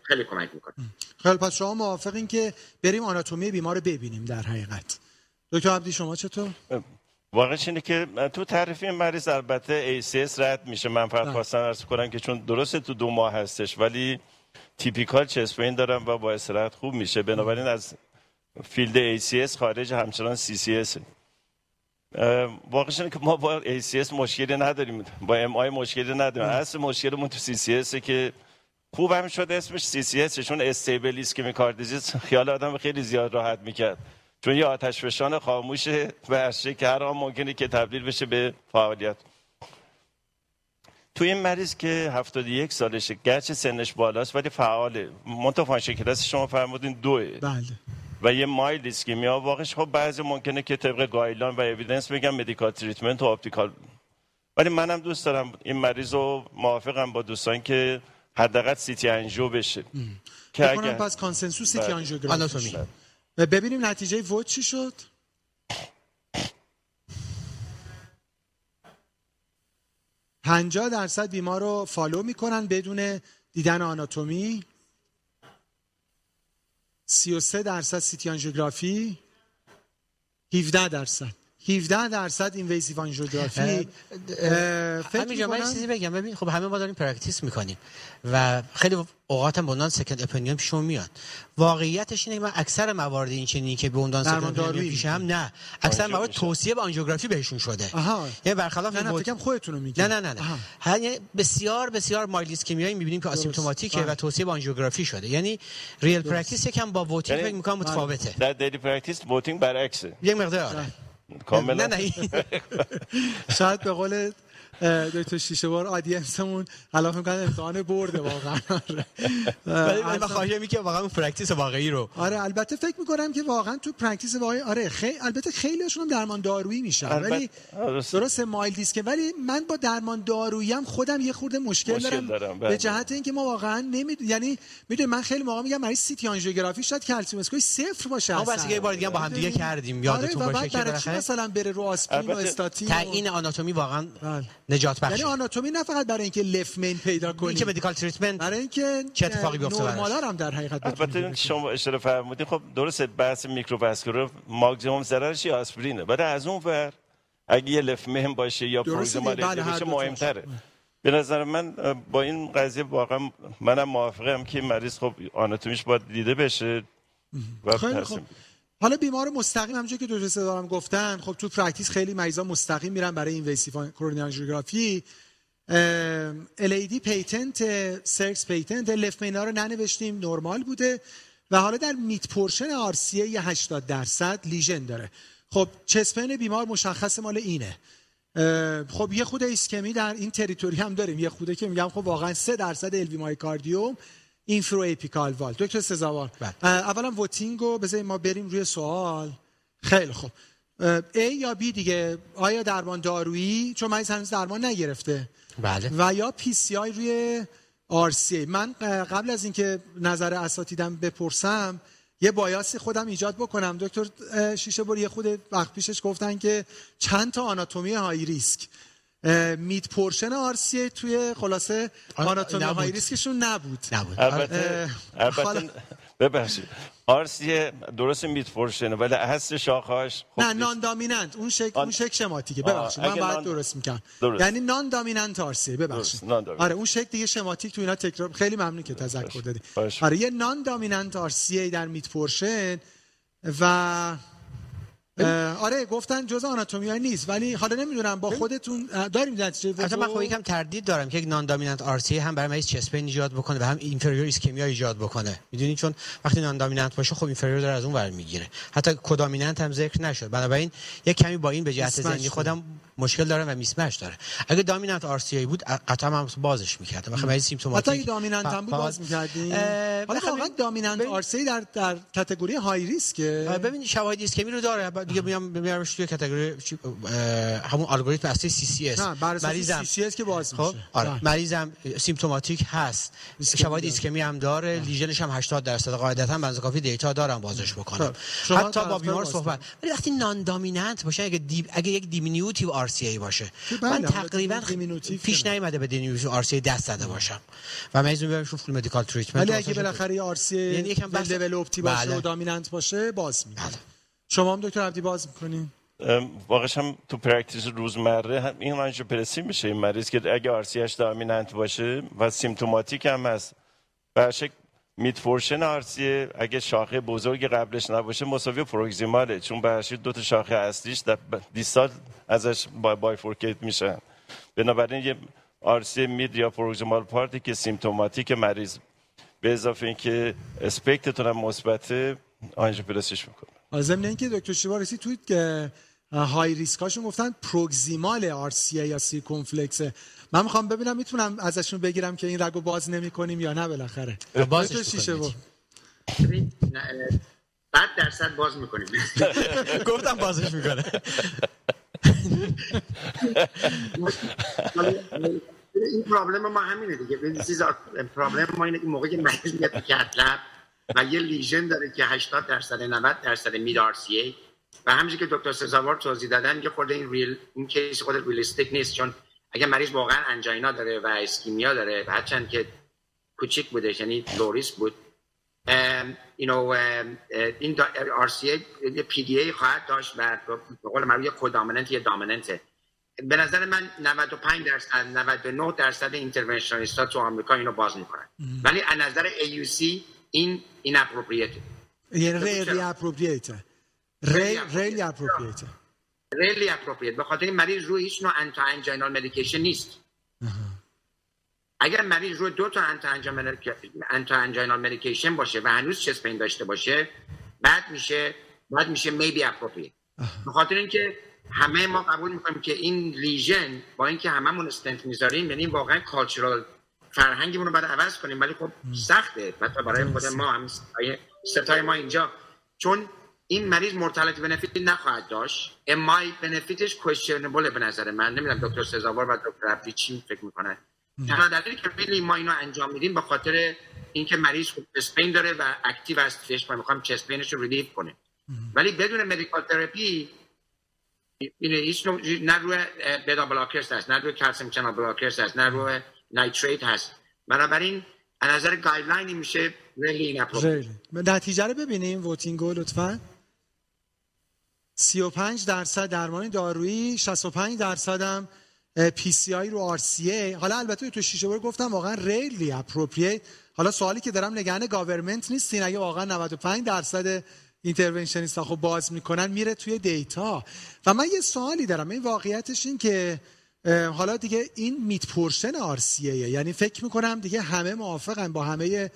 خیلی کمک می‌کنه. خیلی پس شما موافقین که بریم آناتومی بیمار رو ببینیم در حقیقت. دکتر عبدی شما چطور؟ واقعش اینه که تو تعریفی مریض البته ACS رد میشه. من فقط خواستم ارز کنم که چون درسته تو دو ماه هستش ولی typical chest pain داره و با استراحت خوب میشه. بنابراین از field ACS خارج همچنان CCS واقعش اینه که ما با ACS مشکلی نداریم. با MI مشکلی نداریم. اصل مشکلمون تو CCS که خوب هم شده اسمش CCS چون stable ischemic heart disease خیال آدم خیلی زیاد راحت می‌کرد. چون یه آتش فشان خاموشه و که هر آن ممکنه که تبدیل بشه به فعالیت. تو این مریض که 71 سالشه گرچه سنش بالاست ولی فعاله. منتها function class شما فرمودین دوه. بله. و یه mild ischemia واقعش خب بعضی ممکنه که طبق guideline و evidence بگم medical treatment و optimal ولی منم دوست دارم این مریض رو موافقم با دوستان که حداقل CT angio بشه. که اگر پس consensus CT آنژیوگرافی ببینیم نتیجه vote چی شد؟ 50 درصد بیمار رو follow می‌کنن بدون دیدن آناتومی. 33 درصد CT آنژیوگرافی 17 درصد. 17 درصد invasive آنژیوگرافی فکر من چیزی بگم. ببین خب همه ما داریم practice می‌کنیم و خیلی اوقات هم به عنوان second opinion پیشمون میاد. واقعیتش اینه که من اکثر موارد این چنینی که به عنوان second opinion پیش هم نه. اکثر موارد توصیه به آنژیوگرافی بهشون شده. یعنی برخلاف نه نه فکرم خودتون رو میگید نه نه نه, نه. یعنی بسیار بسیار mild ischemia یی می‌بینیم که asymptomatic ه و توصیه به آنژیوگرافی شده. یعنی real practice یکم با voting فکر می‌کنم متفاوته. در daily practice voting برعکسه. یک مقدار. کاملا. نه نه شاید به قول دکتر شیشه بار audience مون حالا فکر کنم امتحان برده واقعا. ولی من خواهی که واقعا اون practice واقعی رو آره البته فکر می‌کنم که واقعا تو practice واقعی آره خیلی البته خیلیشون هم درمان دارویی میشن ولی درست mild risk ولی من با درمان دارویی هم خودم یه خورده مشکل, مشکل دارم, دارم. به جهت اینکه ما واقعا نمید یعنی می‌دونی من خیلی موقع میگم مریض CT آنژیوگرافی شاید calcium score صفر باشه ما بس یه بار دیگه با هم دیگه کردیم یادتون آره باشه که مثلا بره رو آسپرین و استاتین تعیین آناتومی واقعا نجات بخش یعنی آناتومی نه فقط برای اینکه left main پیدا کنی که medical treatment برای اینکه چه اتفاقی بیفته براش؟ نرمالا هم در حقیقت البته. شما اشاره فرمودین خب درسته بحث microvascular ماکسیمم ضررش یا آسپرینه ولی از اون ور اگه یه left main باشه یا. proximal بله، باشه مهمتره. به نظر من با این قضیه واقعا منم موافقم که مریض خب آناتومیش باید دیده بشه و خیلی. حالا بیمار مستقیم همونجوری که سه دارم گفتن خب تو practice خیلی مریضا مستقیم میرن برای invasive coronary angiography LAD patent circumflex patent left main رو ننوشتیم نرمال بوده. و حالا در mid portion RCA 80 درصد lesion داره. خب chest pain بیمار مشخص مال اینه. خب یه خود ایسکمی در این territory هم داریم. یه خوده که میگم خب واقعا 3 درصد LV myocardium infero apical. وال دکتر سزاوار بله. اولا voting و بذاریم ما بریم روی سوال. خیلی خوب. A یا B دیگه؟ آیا درمان دارویی؟ چون مریض هنوز درمان نگرفته. بله. و یا PCI روی RCA من قبل از اینکه نظر اساتیدم بپرسم یه bias ی خودم ایجاد بکنم. دکتر شیشه بر یه خود وقت پیشش گفتن که چند تا آناتومی high risk. mid portion RCA توی خلاصه آ- آناتومی high نبود. ریسکشون نبود نبود البته ببخشید RCA درست mid portion ه ولی هست شاخهاش خب نه. non-dominant اون شک آن- اون شک schematic ه ببخشید من باید non- درست می‌کنم درست. یعنی non-dominant RCA ببخشید درست، non-dominant. آره اون شک دیگه schematic تو اینا تکرار خیلی ممنون که تذکر دادی باشه. آره یه non-dominant RCA در mid portion و آره گفتن جز آناتومی high نیست ولی حالا نمی‌دونم با خودتون داریم نتیجه البته من؟ خب یکم تردید دارم که یک non-dominant RCA هم برای مریض chest pain ایجاد بکنه و هم inferior ischemia ایجاد بکنه. می‌دونید چون وقتی non-dominant باشه خب inferior داره از اون ور می‌گیره. حتی codominant هم ذکر نشد. بنابراین یک کمی با این به جهت ذهنی خودم مشکل داره و mismatch داره. اگه dominant RCA بود قطعا من بازش می‌کردم. وقتی مریض حتی symptomatic اگه dominant هم بود باز می‌کردیم بخوام واقعا dominant RCA در در category high risk ه. ببین شواهد ایسکمی رو داره. بعد دیگه میام میارمش توی category همون الگوریتم اصلی CCS بر اساس سی که باز خب میشه. آره. مریضم symptomatic هست. شواهد داره. ایسکمی هم داره. lesion ش هم 80 درصد. قاعدتا بنز کافی data دارم بازش بکنم. خب، شما حتی با بیمار صحبت ولی وقتی non-dominant باشه اگه. اگه یک diminutive RCA باشه بله، من تقریبا پیش. نیومده به diminutive RCA دست زده باشم و مریض می‌برم شو full medical treatment ولی اگه بالاخره یه RCA یعنی یکم بحث- لول اپتی باشه بله. و dominant باشه باز میده بله. شما هم دکتر عبدی باز می‌کنین ام، واقعش هم تو practice روزمره هم این آنژیوپرسی میشه این مریض که اگه RCA ش dominant باشه و سیمتوماتیک هم هست و شک mid portion RCA اگه شاخه بزرگ قبلش نباشه مساوی proximal ه چون به دو تا شاخه اصلیش در distal ازش bifurcate میشن. بنابراین یه RC mid یا proximal part ی که symptomatic مریض. به اضافه اینکه SPECT تون هم مثبته آنژیوپرسیش می‌کنه ضمن اینکه دکتر شیوا رسید توی های ریسکاشون گفتن proximal RC یا circumflex من می‌خوام ببینم می‌تونم ازشون بگیرم که این رگو باز نمی‌کنیم یا نه بالاخره. بازش شیشه اه، صد درصد باز می‌کنیم. گفتم بازش می‌کنه. این problem ما همینه دیگه. problem ما اینه که موقعی که مریض میاد تو cath lab و یه lesion داره که 80 درصد 90 درصد mid RCA و همینجوری که دکتر سزاوار توضیح دادن یه خورده این real این case خود realistic نیست چون اگه مریض واقعا angina داره و ischemia داره و هرچند که کوچیک بودش یعنی لوریس بود اه، این آر سی ای یه پی دی ای خواهد داشت و به قول معروف یه codominant یه dominant ه به نظر من 95 درصد 99 درصد interventionalist ها تو آمریکا اینو باز می‌کنن. ولی از نظر AUC این این اپروپریته یعنی ریلی؟ اپروپریته ری. ریلی اپروپریته ریلی اپروپریت. به خاطر مریض روی هیچ نوع anti anginal medication نیست اگر مریض روی دو تا anti anginal medication باشه و هنوز chest pain داشته باشه بعد میشه بعد میشه maybe appropriate به خاطر اینکه همه ما قبول می‌کنیم که این lesion با اینکه هممون استنت می‌ذاریم یعنی واقعا cultural فرهنگمون رو باید عوض کنیم ولی خب سخته. حتی برای خود ما هم ستای ما اینجا. چون این مریض mortality benefit نخواهد داشت. MI benefit ش questionable به نظر من. نمی‌دونم دکتر سزاوار و دکتر عبدی چی فکر می‌کنن. تنها دلیلی که خیلی ما اینو انجام میدیم به خاطر اینکه مریض خب chest pain داره و active است. فیش ما می‌خوام chest pain ش رو relief کنه ولی بدون medical therapy این هیچ نه روی beta blockers هست نه روی calcium channel blockers هست نه روی nitrate هست. بنابراین از نظر guideline ی میشه rarely rarely نتیجه رو ببینیم voting و لطفا. 35 درصد درمان دارویی 65 درصد هم پی سی آی رو آر سی ای. حالا البته تو شیشه بار گفتم واقعا ریلی اپروپریت. حالا سوالی که دارم نگهن گاورمنت نیستین. اگه واقعا 95 درصد اینترونشنیست خب باز می‌کنن میره توی دیتا. و من یه سوالی دارم. این واقعیتش این که حالا دیگه این میت پورشن آرسیه یعنی فکر می‌کنم دیگه همه موافقن با همه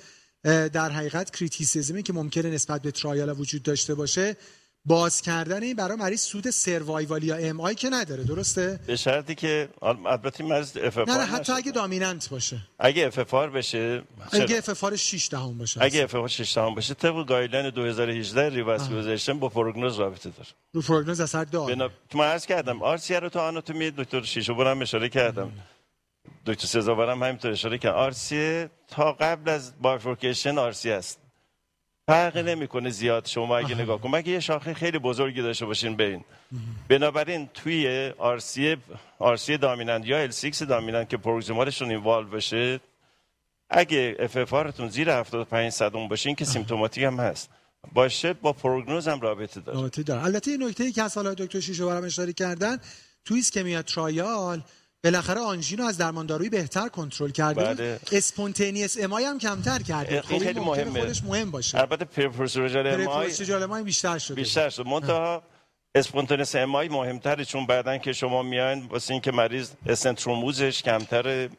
در حقیقت کریتیسیزمی که ممکنه نسبت به ترایال وجود داشته باشه. باز کردن این برای مریض سود سروایوالی یا ام آی که نداره درسته؟ به شرطی که البته مریض F نه نه حتی اگه dominant باشه. اگه اف بشه اگه اف اف 6 دهم باشه. اگه اف اف 6 دهم باشه طبق guideline 2018 revascularization با prognose رابطه داره. رو prognose اثر داره بنا... تو من عرض کردم RC رو تو آناتومی دکتر شیشو برام اشاره کردم. دکتر سزاورم همینطور اشاره کرد RC تا قبل از bifurcation RC است. فرقی نمی‌کنه زیاد. شما اگه نگاه کن مگه یه شاخه خیلی بزرگی داشته باشین بین بنابراین توی RC RC dominant یا LCX dominant که proximal شون involve بشه اگه FF زیر 75 صدم باشین که symptomatic هم هست. باشه با prognose هم رابطه داره. رابطه داره. البته این نکته ای که از حالا دکتر شیشو برام اشاره کردن توی ISCHEMIA trial بالاخره آنژین رو از درمان دارویی بهتر کنترل کرده بله. spontaneous MI هم کمتر کرده خب خیلی مهمه. خودش مهم باشه. البته periprocedural MI بیشتر شده. بیشتر شده. منتها spontaneous MI مهمتره چون بعدن که شما میاین واسه اینکه مریض stent thrombosis ش کمتره.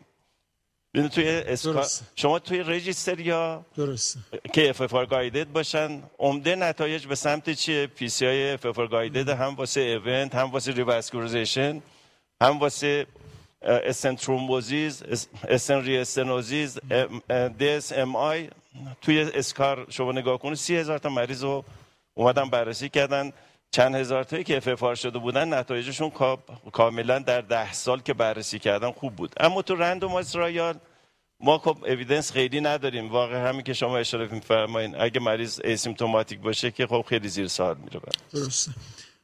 ببین توی SCAAR... شما توی registry ها درست. که FF guided باشن عمده نتایج به سمت چیه؟ PCI FF guided هم واسه event هم واسه revascularization هم واسه stent thrombosis stent restenosis death MI. توی SCAAR شما نگاه کنید سی هزار تا مریض رو اومدن بررسی کردن. چند هزار تایی که اف شده بودن نتایجشون کاملا در ده سال که بررسی کردن خوب بود. اما تو رندومایز رایال ما خب اویدنس خیلی نداریم. واقعا همین که شما اشاره می‌فرمایید اگه مریض اسیمتوماتیک باشه که خب خیلی زیر سال میره درسته.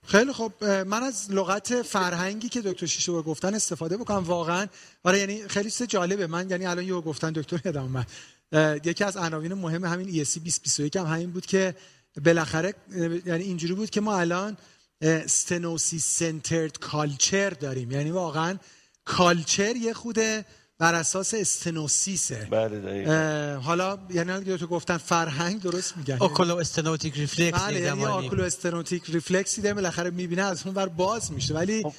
خیلی خب من از لغت فرهنگی که دکتر شیشو گفتن استفاده بکنم واقعا. آره یعنی خیلی چیز جالبه. من یعنی الان یهو گفتن دکتر یادم من یکی از عناوین مهم همین ESC 2021 هم همین بود که بالاخره یعنی اینجوری بود که ما الان stenosis centered culture داریم. یعنی واقعا culture یه خوده. بر اساس stenosis ه. بله حالا یعنی تو گفتن فرهنگ درست میگن. اوکولو استنوتیک ریفلکس بله یعنی oculostenotic reflex ی داره بالاخره می‌بینه از اون بر باز میشه. ولی خب.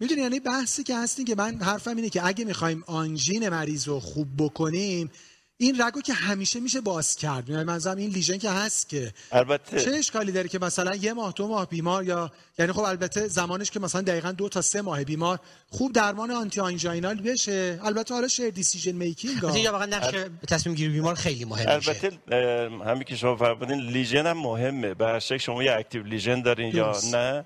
می‌دونی یعنی بحثی که هستین که من حرفم اینه که اگه می‌خوایم آنژین مریض رو خوب بکنیم این رگو که همیشه میشه باز کرد. یعنی منظورم این lesion که هست که البته. چه اشکالی داره که مثلا یه ماه دو ماه بیمار یا یعنی خب البته زمانش که مثلا دقیقا دو تا سه ماه بیمار خوب درمان anti anginal بشه. البته حالا shared decision making یا واقعا نقش تصمیم گیری بیمار خیلی مهمه البته همین که شما فرمودین lesion هم مهمه. بشه که شما یه active lesion دارین یا نه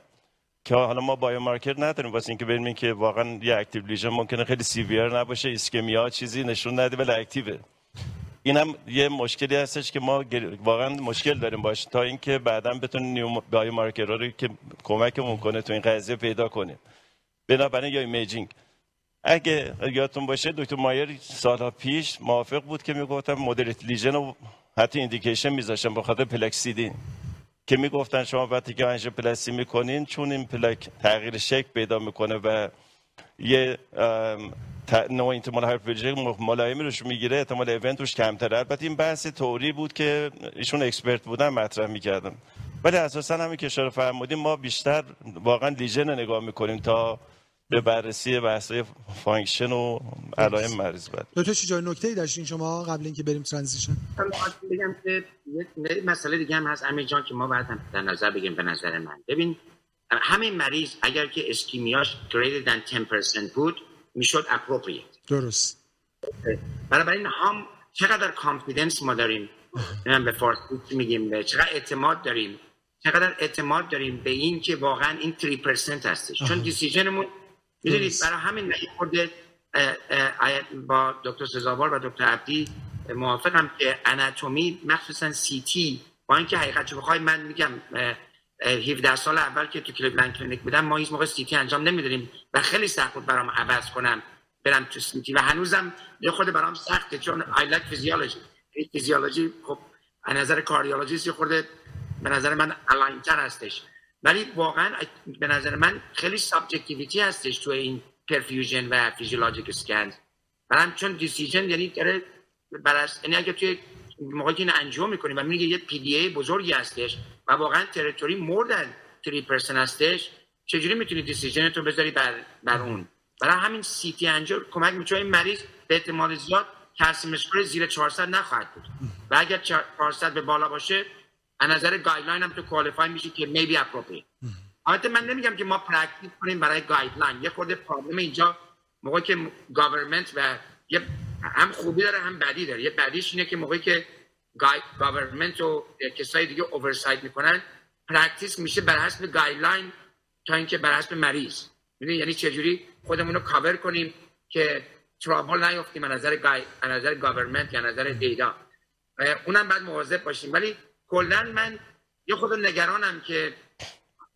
که حالا ما biomarker نداریم. واسه اینکه ببینیم که واقعا یه active lesion ممکنه خیلی severe نباشه ischemia چیزی نشون نده ولی active ه این هم یه مشکلی هستش که ما واقعا مشکل داریم باش تا اینکه بعدا بتونیم new marker ها رو که کمکمون کنه تو این قضیه پیدا کنیم. بنابراین یا imaging. اگه یادتون باشه دکتر مایر سالها پیش موافق بود که می‌گفتن moderate lesion و حتی indication میذاشتن به خاطر plaque sealing که می‌گفتن شما وقتی که آنژیوپلاستی می‌کنین چون این پلک تغییر شکل پیدا می‌کنه و یه نوع اینتمال هایپرژیک ملایمی روش می‌گیره احتمال ایونت روش کمتره. البته این بحث توری بود که ایشون اکسپرت بودن مطرح می‌کردم. ولی اساسا همین که اشاره فرمودیم ما بیشتر واقعا لیژن نگاه می‌کنیم تا به بررسی بحث‌های فانکشن و علائم مریض بعد. دکتر چه جای نکته‌ای داشتین شما قبل اینکه بریم ترانزیشن بگم که مسئله دیگه هم هست. امیر جان که ما باید هم در نظر بگیم به نظر من. ببین همین مریض اگر که اسکیمیاش greater than 10% بود می‌شد appropriate درست. بنابراین هم چقدر confidence ما داریم؟ به فارسی میگیم به چقدر اعتماد داریم؟ چقدر اعتماد داریم به این که واقعا این 3% هستش. چون decision مون می‌دونید برای همین خورده با دکتر سزاوار و دکتر عبدی موافقم که اناتومی مخصوصا CT با اینکه حقیقت بخوای من میگم 17 سال اول که تو کلیولند کلینیک بودم ما هیچ موقع CT انجام نمی‌دادیم و خیلی سخت بود برام عوض کنم برم تو سیتی و هنوزم یه خود برام سخته چون I like فیزیولوژی فیزیولوژی خب از نظر کاردیولوژیست یه خورده به نظر من الاینتر هستش. ولی واقعا به نظر من خیلی سابجکتیویتی هستش تو این پرفیوژن و فیزیولوژیک اسکن برام چون دیسیژن یعنی داره براس یعنی اگه توی موقعی که این انجام می‌کنیم و میگه یه پی بزرگی هستش و واقعا تریتوری مور 3% هستش چجوری می‌تونی decision تو بذاری بر, بر اون؟ برای همین CT انجام کمک میشه این مریض به احتمال زیاد calcium score زیر 400 نخواهد بود. و اگر 400 به بالا باشه از نظر guideline هم تو qualify میشه که maybe appropriate البته من نمیگم که ما practice کنیم برای guideline یه خورده problem اینجا. موقعی که government و یه هم خوبی داره هم بدی داره. یه بدیش اینه که موقعی که government و کسای دیگه oversight می‌کنن practice میشه بر حسب guideline تا اینکه بر حسب مریض. یعنی چجوری خودمون رو کاور کنیم که trouble نیفتیم از نظر gui... نظر government یا نظر data اونم بعد مواظب باشیم. ولی کلا من یه خورده نگرانم که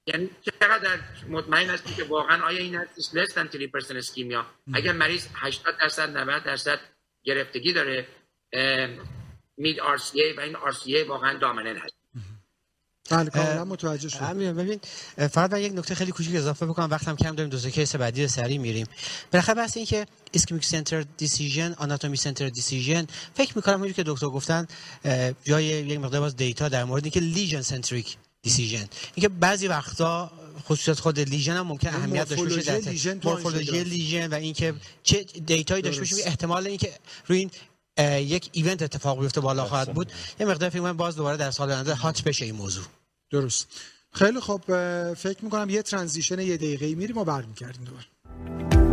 یعنی چقدر مطمئن هستی که واقعا آیا این هستش؟ Less than 3% ischemia اگر مریض 80 درصد 90 درصد گرفتگی داره مید آر و این آر واقعا دامنن هست بله کاملا متوجه شدم ببین فقط من یک نکته خیلی کوچیک اضافه بکنم. وقتم کم داریم دو تا کیس بعدی رو سریع میریم. بالاخره بحث این که اسکمیک سنتر دیسیژن آناتومی سنتر دیسیژن فکر می‌کنم اونجوری که دکتر گفتن جای یک مقدار باز دیتا در مورد اینکه لیژن سنتریک دیسیژن اینکه بعضی وقتا خصوصیت خود لیژن هم ممکن اهمیت داشته باشه در مورفولوژی لیژن و اینکه چه دیتایی داشته باشه احتمال اینکه روی این یک ایونت اتفاق بیفته بالا خواهد بود. یه مقدار فکر باز دوباره در سال آینده هات بشه این موضوع. درست. خیلی خب فکر می‌کنم یه ترانزیشن یه دقیقه میریم و برمیگردیم دوباره.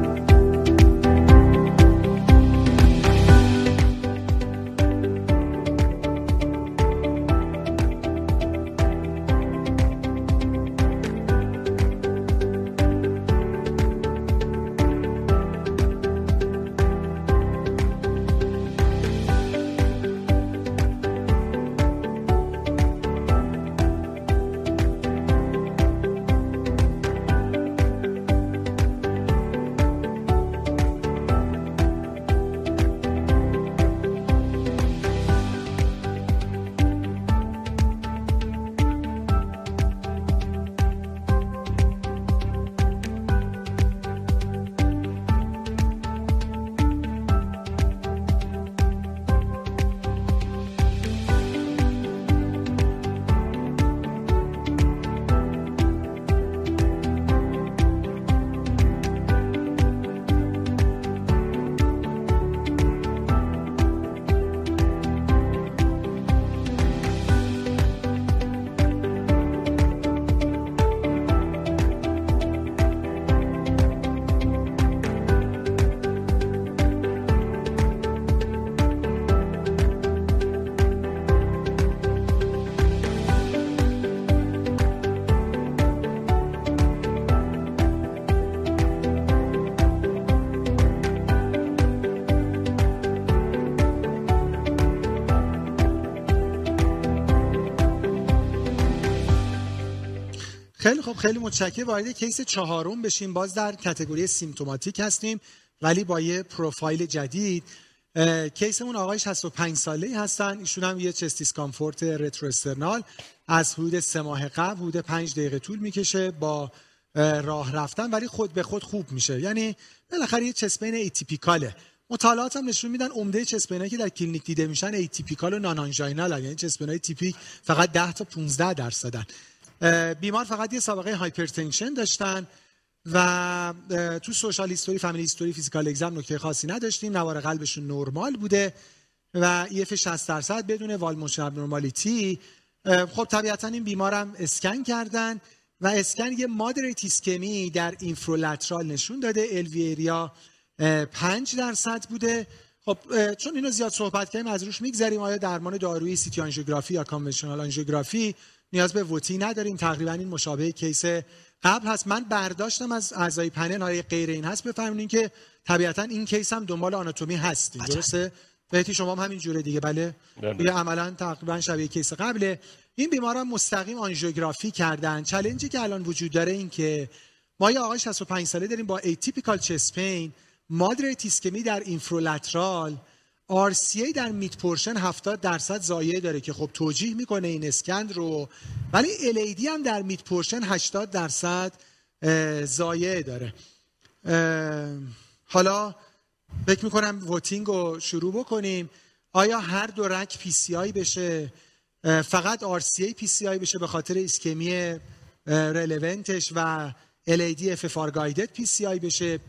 خیلی خب خیلی متشکرم. وارد case چهارم بشیم. باز در category symptomatic هستیم ولی با یه پروفایل جدید. case مون آقای 65 ساله هستن. ایشون هم یه chest discomfort retrosternal از حدود سه ماه قبل حدود 5 دقیقه طول می‌کشه با راه رفتن ولی خود به خود خوب میشه. یعنی بالاخره یه chest pain atypical ه. مطالعات هم نشون میدن عمده chest pain ایی که در کلینیک دیده میشن atypical و non-anginal یعنی chest pain ای تیپیک فقط 10 تا 15 درصدن. بیمار فقط یه سابقه hypertension داشتن و تو social history family history physical exam نکته خاصی نداشتیم. نوار قلبشون نرمال بوده و EF 60 درصد بدون wall motion abnormality خب طبیعتا این بیمارم اسکن کردن و اسکن یه moderate ایسکمی در inferolateral نشون داده. الویریا 5 درصد بوده. خب چون اینو زیاد صحبت کردیم از روش میگذریم. آیا درمان دارویی CT آنژیوگرافی یا conventional آنژیوگرافی نیاز به vote ی نداریم. تقریبا این مشابه case قبل هست. من برداشتم از اعضای پنل. غیر این هست؟ بفهمونین که طبیعتا این case هم دنبال آناتومی هستیم درسته؟ بهتی شما هم همین جوره دیگه. بله. بله. دیگه عملا تقریبا شبیه case قبله. این بیمار هم مستقیم آنژیوگرافی کردن. challenge ی که الان وجود داره این که ما یه آقای 65 ساله داریم با atypical chest pain moderate ایسکمی در inferolateral RCA در mid portion 70 درصد ضایعه داره که خب توجیه می‌کنه این اسکن رو. ولی LAD هم در mid portion 80 درصد ضایعه داره. حالا فکر می‌کنم voting رو شروع بکنیم. آیا هر دو رگ PCI بشه؟ فقط RCA PCI بشه به خاطر ایسکمی relevant ش و LAD FFR guided PCI بشه؟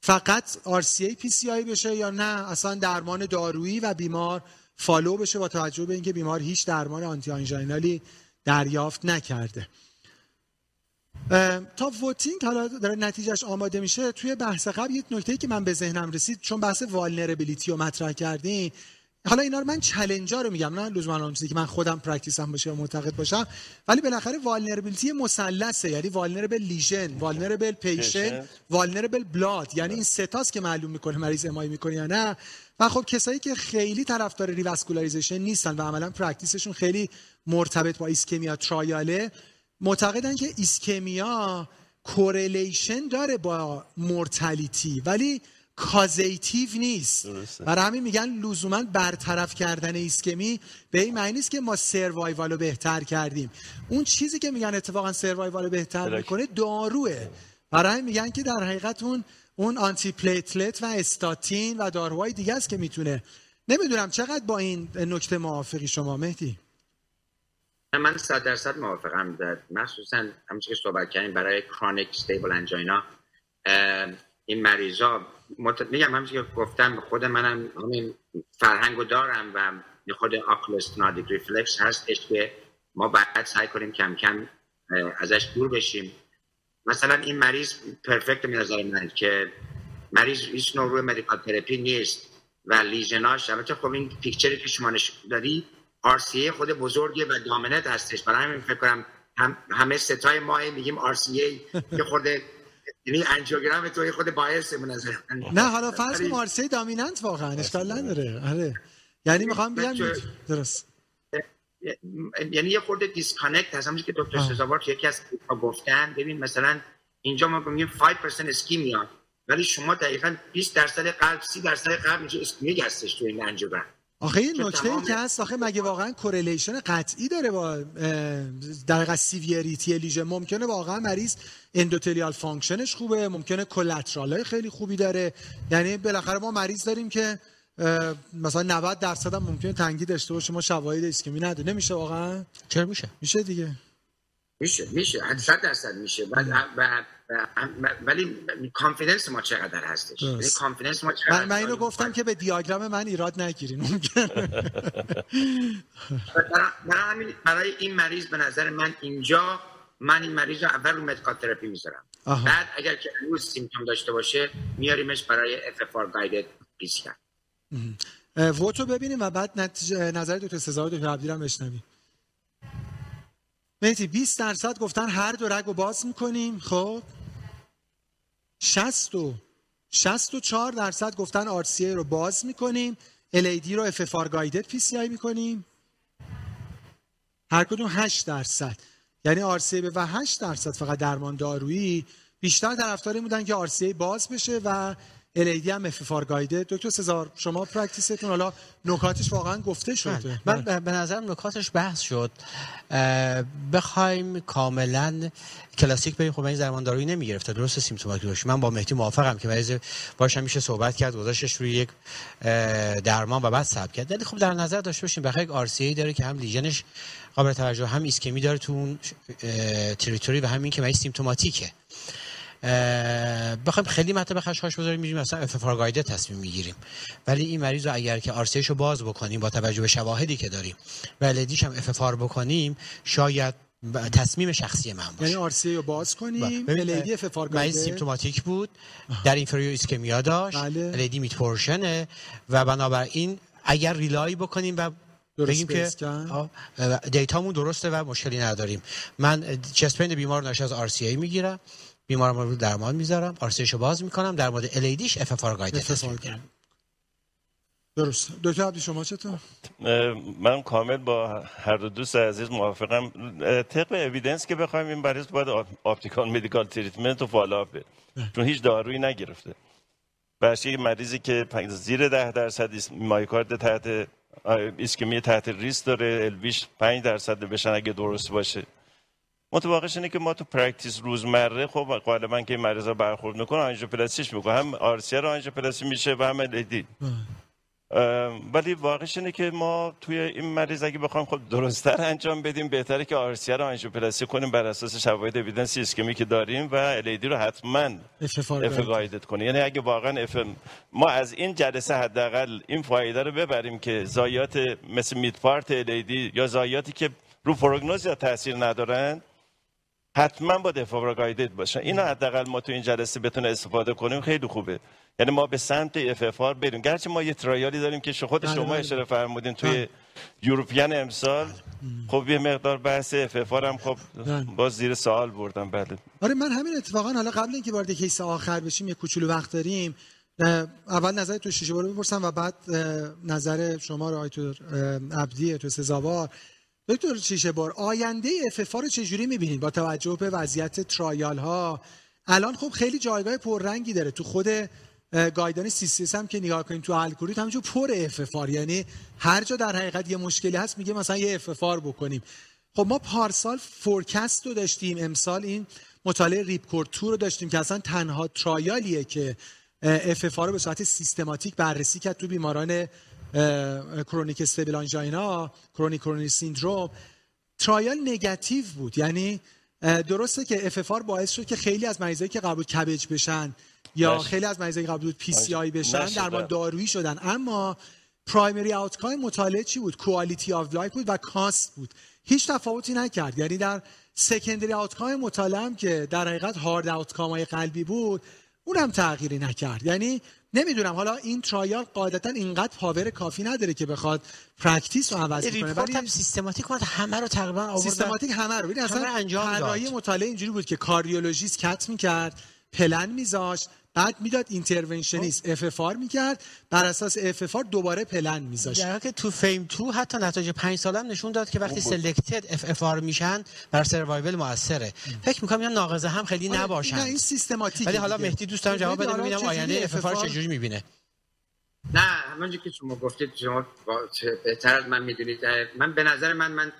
فقط PCI بشه یا نه؟ اصلا درمان دارویی و بیمار follow بشه با توجه به اینکه بیمار هیچ درمان anti-anginal ی دریافت نکرده. تا voting حالا داره نتیجهش آماده میشه. توی بحث قبل یک نکته که من به ذهنم رسید چون بحث vulnerability رو مطرح کردین حالا اینا رو من challenge ا رو میگم نه لزوما اون چیزی که من خودم practice م باشه و معتقد باشم. ولی بالاخره vulnerability مثلثه یعنی vulnerable lesion vulnerable patient. vulnerable blood یعنی این ستاست که معلوم می‌کنه مریض MI می‌کنه یا نه. و خب کسایی که خیلی طرفدار revascularization نیستن و عملا practice شون خیلی مرتبط با ischemia trial ه معتقدن که ischemia correlation داره با mortality ولی causative نیست. درسته. برای همین میگن لزوما برطرف کردن ایسکمی به این معنی نیست که ما سروایوال رو بهتر کردیم. اون چیزی که میگن اتفاقا سروایوال رو بهتر. می‌کنه داروه. برای همین میگن که در حقیقت اون اون آنتی پلیتلت و استاتین و داروهای دیگه است که می‌تونه. نمی‌دونم چقدر با این نکته موافقی شما مهدی؟ من صد درصد موافقم در مخصوصا همچنین که صحبت کردیم برای کرونیک استیبل انجاینا این مریضا مت... میگم همچنین که گفتم خود منم همین فرهنگو دارم و خود oculostenotic reflex هستش که ما باید سعی کنیم کم کم ازش دور بشیم. مثلا این مریض perfect به نظر من که مریض هیچ نوع روی medical therapy نیست و lesion اش البته خب این picture ی که شما نشون دادی RCA خود بزرگه و dominant هستش. برای همین فکر کنم هم همه ستای ما میگیم RCA یه خورده یعنی angiogram تو یه خود bias ه به نظر. نه حالا فرض RCA dominant واقعا اشکال نداره. آره. یعنی می‌خوام بگم درست. یعنی یه خورده disconnect هست. همونجوری که دکتر. سزاوار یکی از گفتن ببین مثلا اینجا ما میگیم 5% ischemia ولی شما دقیقا 20 درصد قلب 30 درصد قلب اینجا ischemic هستش تو این angiogram. آخه این نکته تمام- که هست آخه مگه واقعا correlation قطعی داره با در حقیقت severity lesion ممکنه واقعا مریض endothelial function ش خوبه ممکنه collateral های خیلی خوبی داره. یعنی بالاخره ما مریض داریم که مثلا 90 درصد هم ممکنه تنگی داشته باشه ما شواهد ایسکمی نداره نمیشه واقعا؟ چرا میشه؟ میشه دیگه. میشه میشه. 100 درصد میشه. و, ولی confidence ما چقدر هستش درست. یعنی confidence ما چقدر من, من اینو. گفتم که به دیاگرام من ایراد نگیرین برای برای همین برای این مریض به نظر من اینجا من این مریض رو اول رو مدیکال تراپی می‌ذارم. بعد اگر که هنوز سیمتوم داشته باشه میاریمش برای گایدد پیسیار اه، ووتو ببینیم و بعد نتیجه نظر دکتر سزار و دکتر عبدی هم بشنویم مهدی 20 درصد گفتن هر دو رگ رو باز می‌کنیم خب 60 و 64 درصد گفتن RCA رو باز می‌کنیم. LAD رو FFR گایدد PCI می‌کنیم. هر کدوم 8 درصد. یعنی RCA و 8 درصد فقط درمان دارویی. بیشتر طرفداری بودن که RCA باز بشه و LAD هم FFR گایدد دکتر سزار شما پرکتیستون حالا نکاتش واقعا گفته شده. من به به نظرم نکاتش بحث شد. بخوایم کاملا کلاسیک بریم. خب مریض درمان دارویی نمی‌گرفته درست سیمتوماتیک باشه من با مهدی موافقم که مریض باشم میشه صحبت کرد. گذاشتش روی یک درمان و بعد ثبت کرد. ولی خب در نظر داشته باشیم. بخاطر یک RCA داره که هم lesion ش قابل توجه هم ایسکمی داره تو اون territory و همین که مریض symptomatic ه. بخوایم خیلی مته به خشخاش بذاریم میریم مثلا FFR guided تصمیم می‌گیریم. ولی این مریض رو اگر که RCA ش رو باز بکنیم با توجه به شواهدی که داریم و LAD ش هم FFR بکنیم شاید تصمیم شخصی من باشه. یعنی RCA رو باز کنیم؟ LAD FFR مریض guided symptomatic بود. در inferior ischemia داشت. بله. LAD mid portion ه و بنابراین اگر rely بکنیم و بگیم که data مون درسته و مشکلی نداریم. من اه، chest pain بیمار ناشی از RCA می‌گیرم. بیمارم رو درمان می‌ذارم RCA رو باز می‌کنم در مورد LAD ش FFR درست. دکتر عبدی شما چطور؟ من کامل با هر دو دوست عزیز موافقم. طبق evidence که بخوایم این مریض باید optimal medical treatment و follow-up چون هیچ دارویی نگرفته. برشی مریضی که زیر ده درصد myocard تحت ایسکمی تحت ریس داره LV ش 5 درصد بشن اگه درست باشه. متواقعش اینه که ما تو practice روزمره خب غالبا که این مریضا برخورد می‌کنه آنژیوپلاستیش می‌کنه هم RCA رو آنژیوپلاستی میشه و هم LAD ولی واقعش اینه که ما توی این مریض اگه بخوایم خب درستتر انجام بدیم بهتره که RCA رو آنژیوپلاستی کنیم بر اساس شواهد evidence ایسکمی که داریم و LAD رو حتما FFR guided کنیم. یعنی اگه واقعا FFR ما از این جلسه حداقل این فایده رو ببریم که ضایعات مثل mid part LAD یا ضایعاتی که رو پروگنوز یا تاثیر ندارن حتما با FFR guided باشن اینا حداقل ما تو این جلسه بتونه استفاده کنیم خیلی خوبه. یعنی ما به سمت FFR بریم. گرچه ما یه trial ی داریم که خود بله، شما بله. اشاره فرمودین توی European امسال. خب یه مقدار بحث FFR هم خب بله. باز زیر سوال بردم. بله. آره من همین اتفاقا حالا قبل اینکه وارد case آخر بشیم یه کوچولو وقت داریم. اول نظر دکتر شیشه بر رو بپرسم و بعد نظر شما رو آی دکتر عبدی دکتر سزاوار. دکتر شیشه بر آینده FFR رو چجوری می‌بینید؟ با توجه به وضعیت trial ها الان خب خیلی جایگاه پررنگی داره. تو خود guideline ESC هم که نگاه کنیم تو الگوریتم همینجور پر FFR یعنی هر جا در حقیقت یه مشکلی هست میگه مثلا یه FFR بکنیم. خب ما پارسال FORECAST رو داشتیم. امسال این مطالعه RIPCORD 2 رو داشتیم که اصلا تنها trial یه که FFR رو به صورت سیستماتیک بررسی کرد تو بیماران chronic stable angina chronic coronary syndrome trial negative بود. یعنی درسته که FFR باعث شد که خیلی از مریضایی که قبول کبج بشن یا خیلی از مریضایی که قرار بود PCI بشن درمان دارویی شدن. اما primary outcome مطالعه چی بود؟ quality of life بود و cost بود. هیچ تفاوتی نکرد. یعنی در secondary outcome مطالعه هم که در حقیقت hard outcome های قلبی بود اونم تغییری نکرد. یعنی نمی‌دونم. حالا این trial قاعدتا اینقدر power کافی نداره که بخواد practice رو عوض کنه ولی هم سیستماتیک اومد همه رو تقریبا آورد سیستماتیک همه رو. ببین اصلا انجام مطالعه اینجوری بود که کاردیولوژیست cath می‌کرد پلن میذاشت بعد می‌داد interventionist FFR می‌کرد بر اساس FFR دوباره پلن میذاشت. در که تو FAME 2 حتی نتایج 5 ساله نشون داد که وقتی selected FFR میشن بر survival موثره. فکر می‌کنم اینا ناقض هم خیلی آره، نباشن. نه این سیستماتیک ولی حالا مهدی دوست دارم جواب بده ببینم آینده FFR چجوری می‌بینه. نه همونجوری که شما گفتید شما بهتر از من می‌دونید. من به نظر من من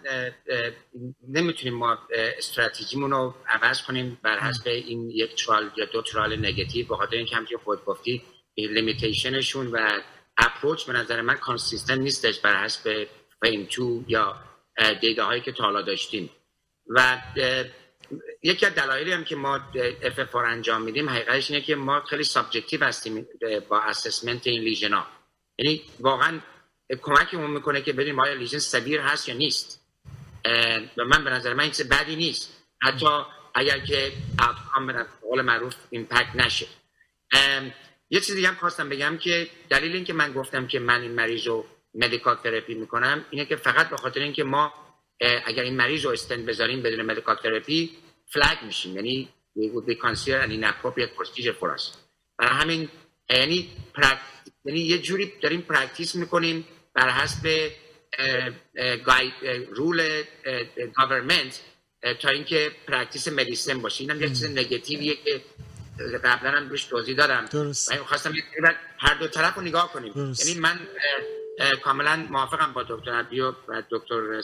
نمی‌تونیم ما استراتژیمون رو عوض کنیم بر حسب این یک trial یا دو trial negative به خاطر اینکه همونطور خود گفتید limitation شون و approach به نظر من consistent نیستش بر حسب FAME 2 یا data هایی که تا حالا داشتیم. و یکی از دلایلی هم که ما FFR انجام میدیم حقیقتش اینه که ما خیلی subjective هستیم با assessment این lesion یعنی واقعا کمکمون می‌کنه که ببینیم آیا lesion severe هست یا نیست. و من به نظر من این بدی نیست. حتی اگر که outcome به قول معروف impact نشه. یه چیزی هم خواستم بگم که دلیل اینکه من گفتم که من این مریض رو medical therapy می‌کنم اینه که فقط به خاطر اینکه ما اگر این مریض رو استند بذاریم بدون medical therapy flag میشیم. یعنی we would be considered an inappropriate procedure for us. برای همین یعنی یعنی یه جوری داریم practice می‌کنیم بر حسب rule government تا اینکه practice medicine باشه. اینم یه چیز نگاتیویه که قبلا هم روش توضیح دادم. درست. خواستم هر دو طرف رو نگاه کنیم. یعنی من کاملا موافقم با دکتر عبدی و دکتر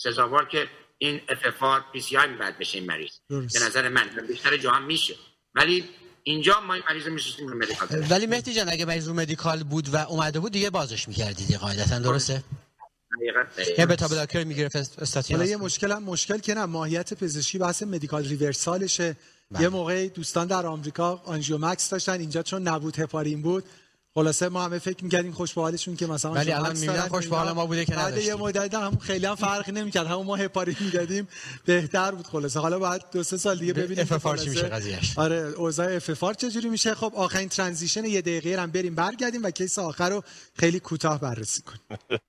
سزاوار که این PCI باید بشه این مریض. به نظر من. بیشتر جا هم میشه. ولی اینجا ما این مریض رو medical ولی مهدی جان اگه مریض رو medical بود و اومده بود دیگه بازش می‌کردید قاعدتا درسته؟ یه beta blocker می‌گرفت استاتین یه مشکل هم مشکل که نه ماهیت پزشکی بحث medical reversal شه بله. یه موقع دوستان در آمریکا Angiomax داشتن اینجا چون نبود هپارین بود. خلاصه ما همه فکر می‌کردیم خوش به حالشون که مثلا ولی الان می‌بینن خوش به حال ما بوده که بعد یه مدت هم خیلی هم فرقی نمی‌کرد. همون ما هپارین می‌دادیم بهتر بود خلاصه. حالا بعد دو سه سال دیگه ببینیم FFR چی میشه قضیهش آره اوضاع FFR چجوری میشه؟ خب آخرین transition یه دقیقه هم بریم برگردیم و case آخر رو خیلی کوتاه بررسی کنیم.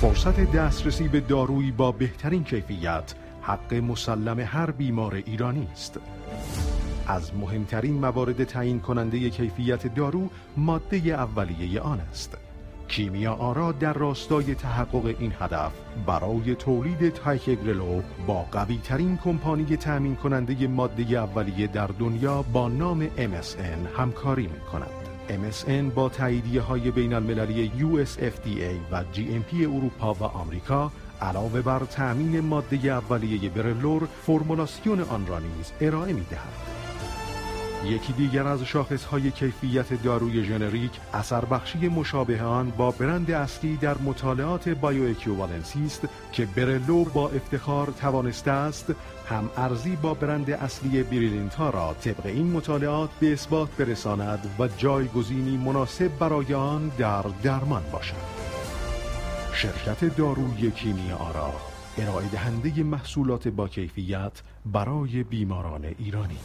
فرصت دسترسی به دارویی با بهترین کیفیت حق مسلم هر بیمار ایرانی است. از مهمترین موارد تعیین کننده کیفیت دارو ماده اولیه آن است کیمیا آرا در راستای تحقق این هدف برای تولید تیکاگرلور با قوی ترین کمپانی تأمین کننده ماده اولیه در دنیا با نام MSN همکاری می کند. MSN با تاییدیه های بین المللی USFDA و GMP اروپا و آمریکا علاوه بر تأمین ماده اولیه برلور فرمولاسیون آن را نیز ارائه می دهد. یکی دیگر از شاخصهای کیفیت داروی ژنریک اثر بخشی مشابه آن با برند اصلی در مطالعات بایو است که برلو با افتخار توانسته است هم ارزی با برند اصلی بریلینتا را طبق این مطالعات به اثبات برساند و جایگزینی مناسب برای آن در درمان باشد. شرکت داروی کیمیا آرا ارائه دهنده محصولات با کیفیت برای بیماران ایرانی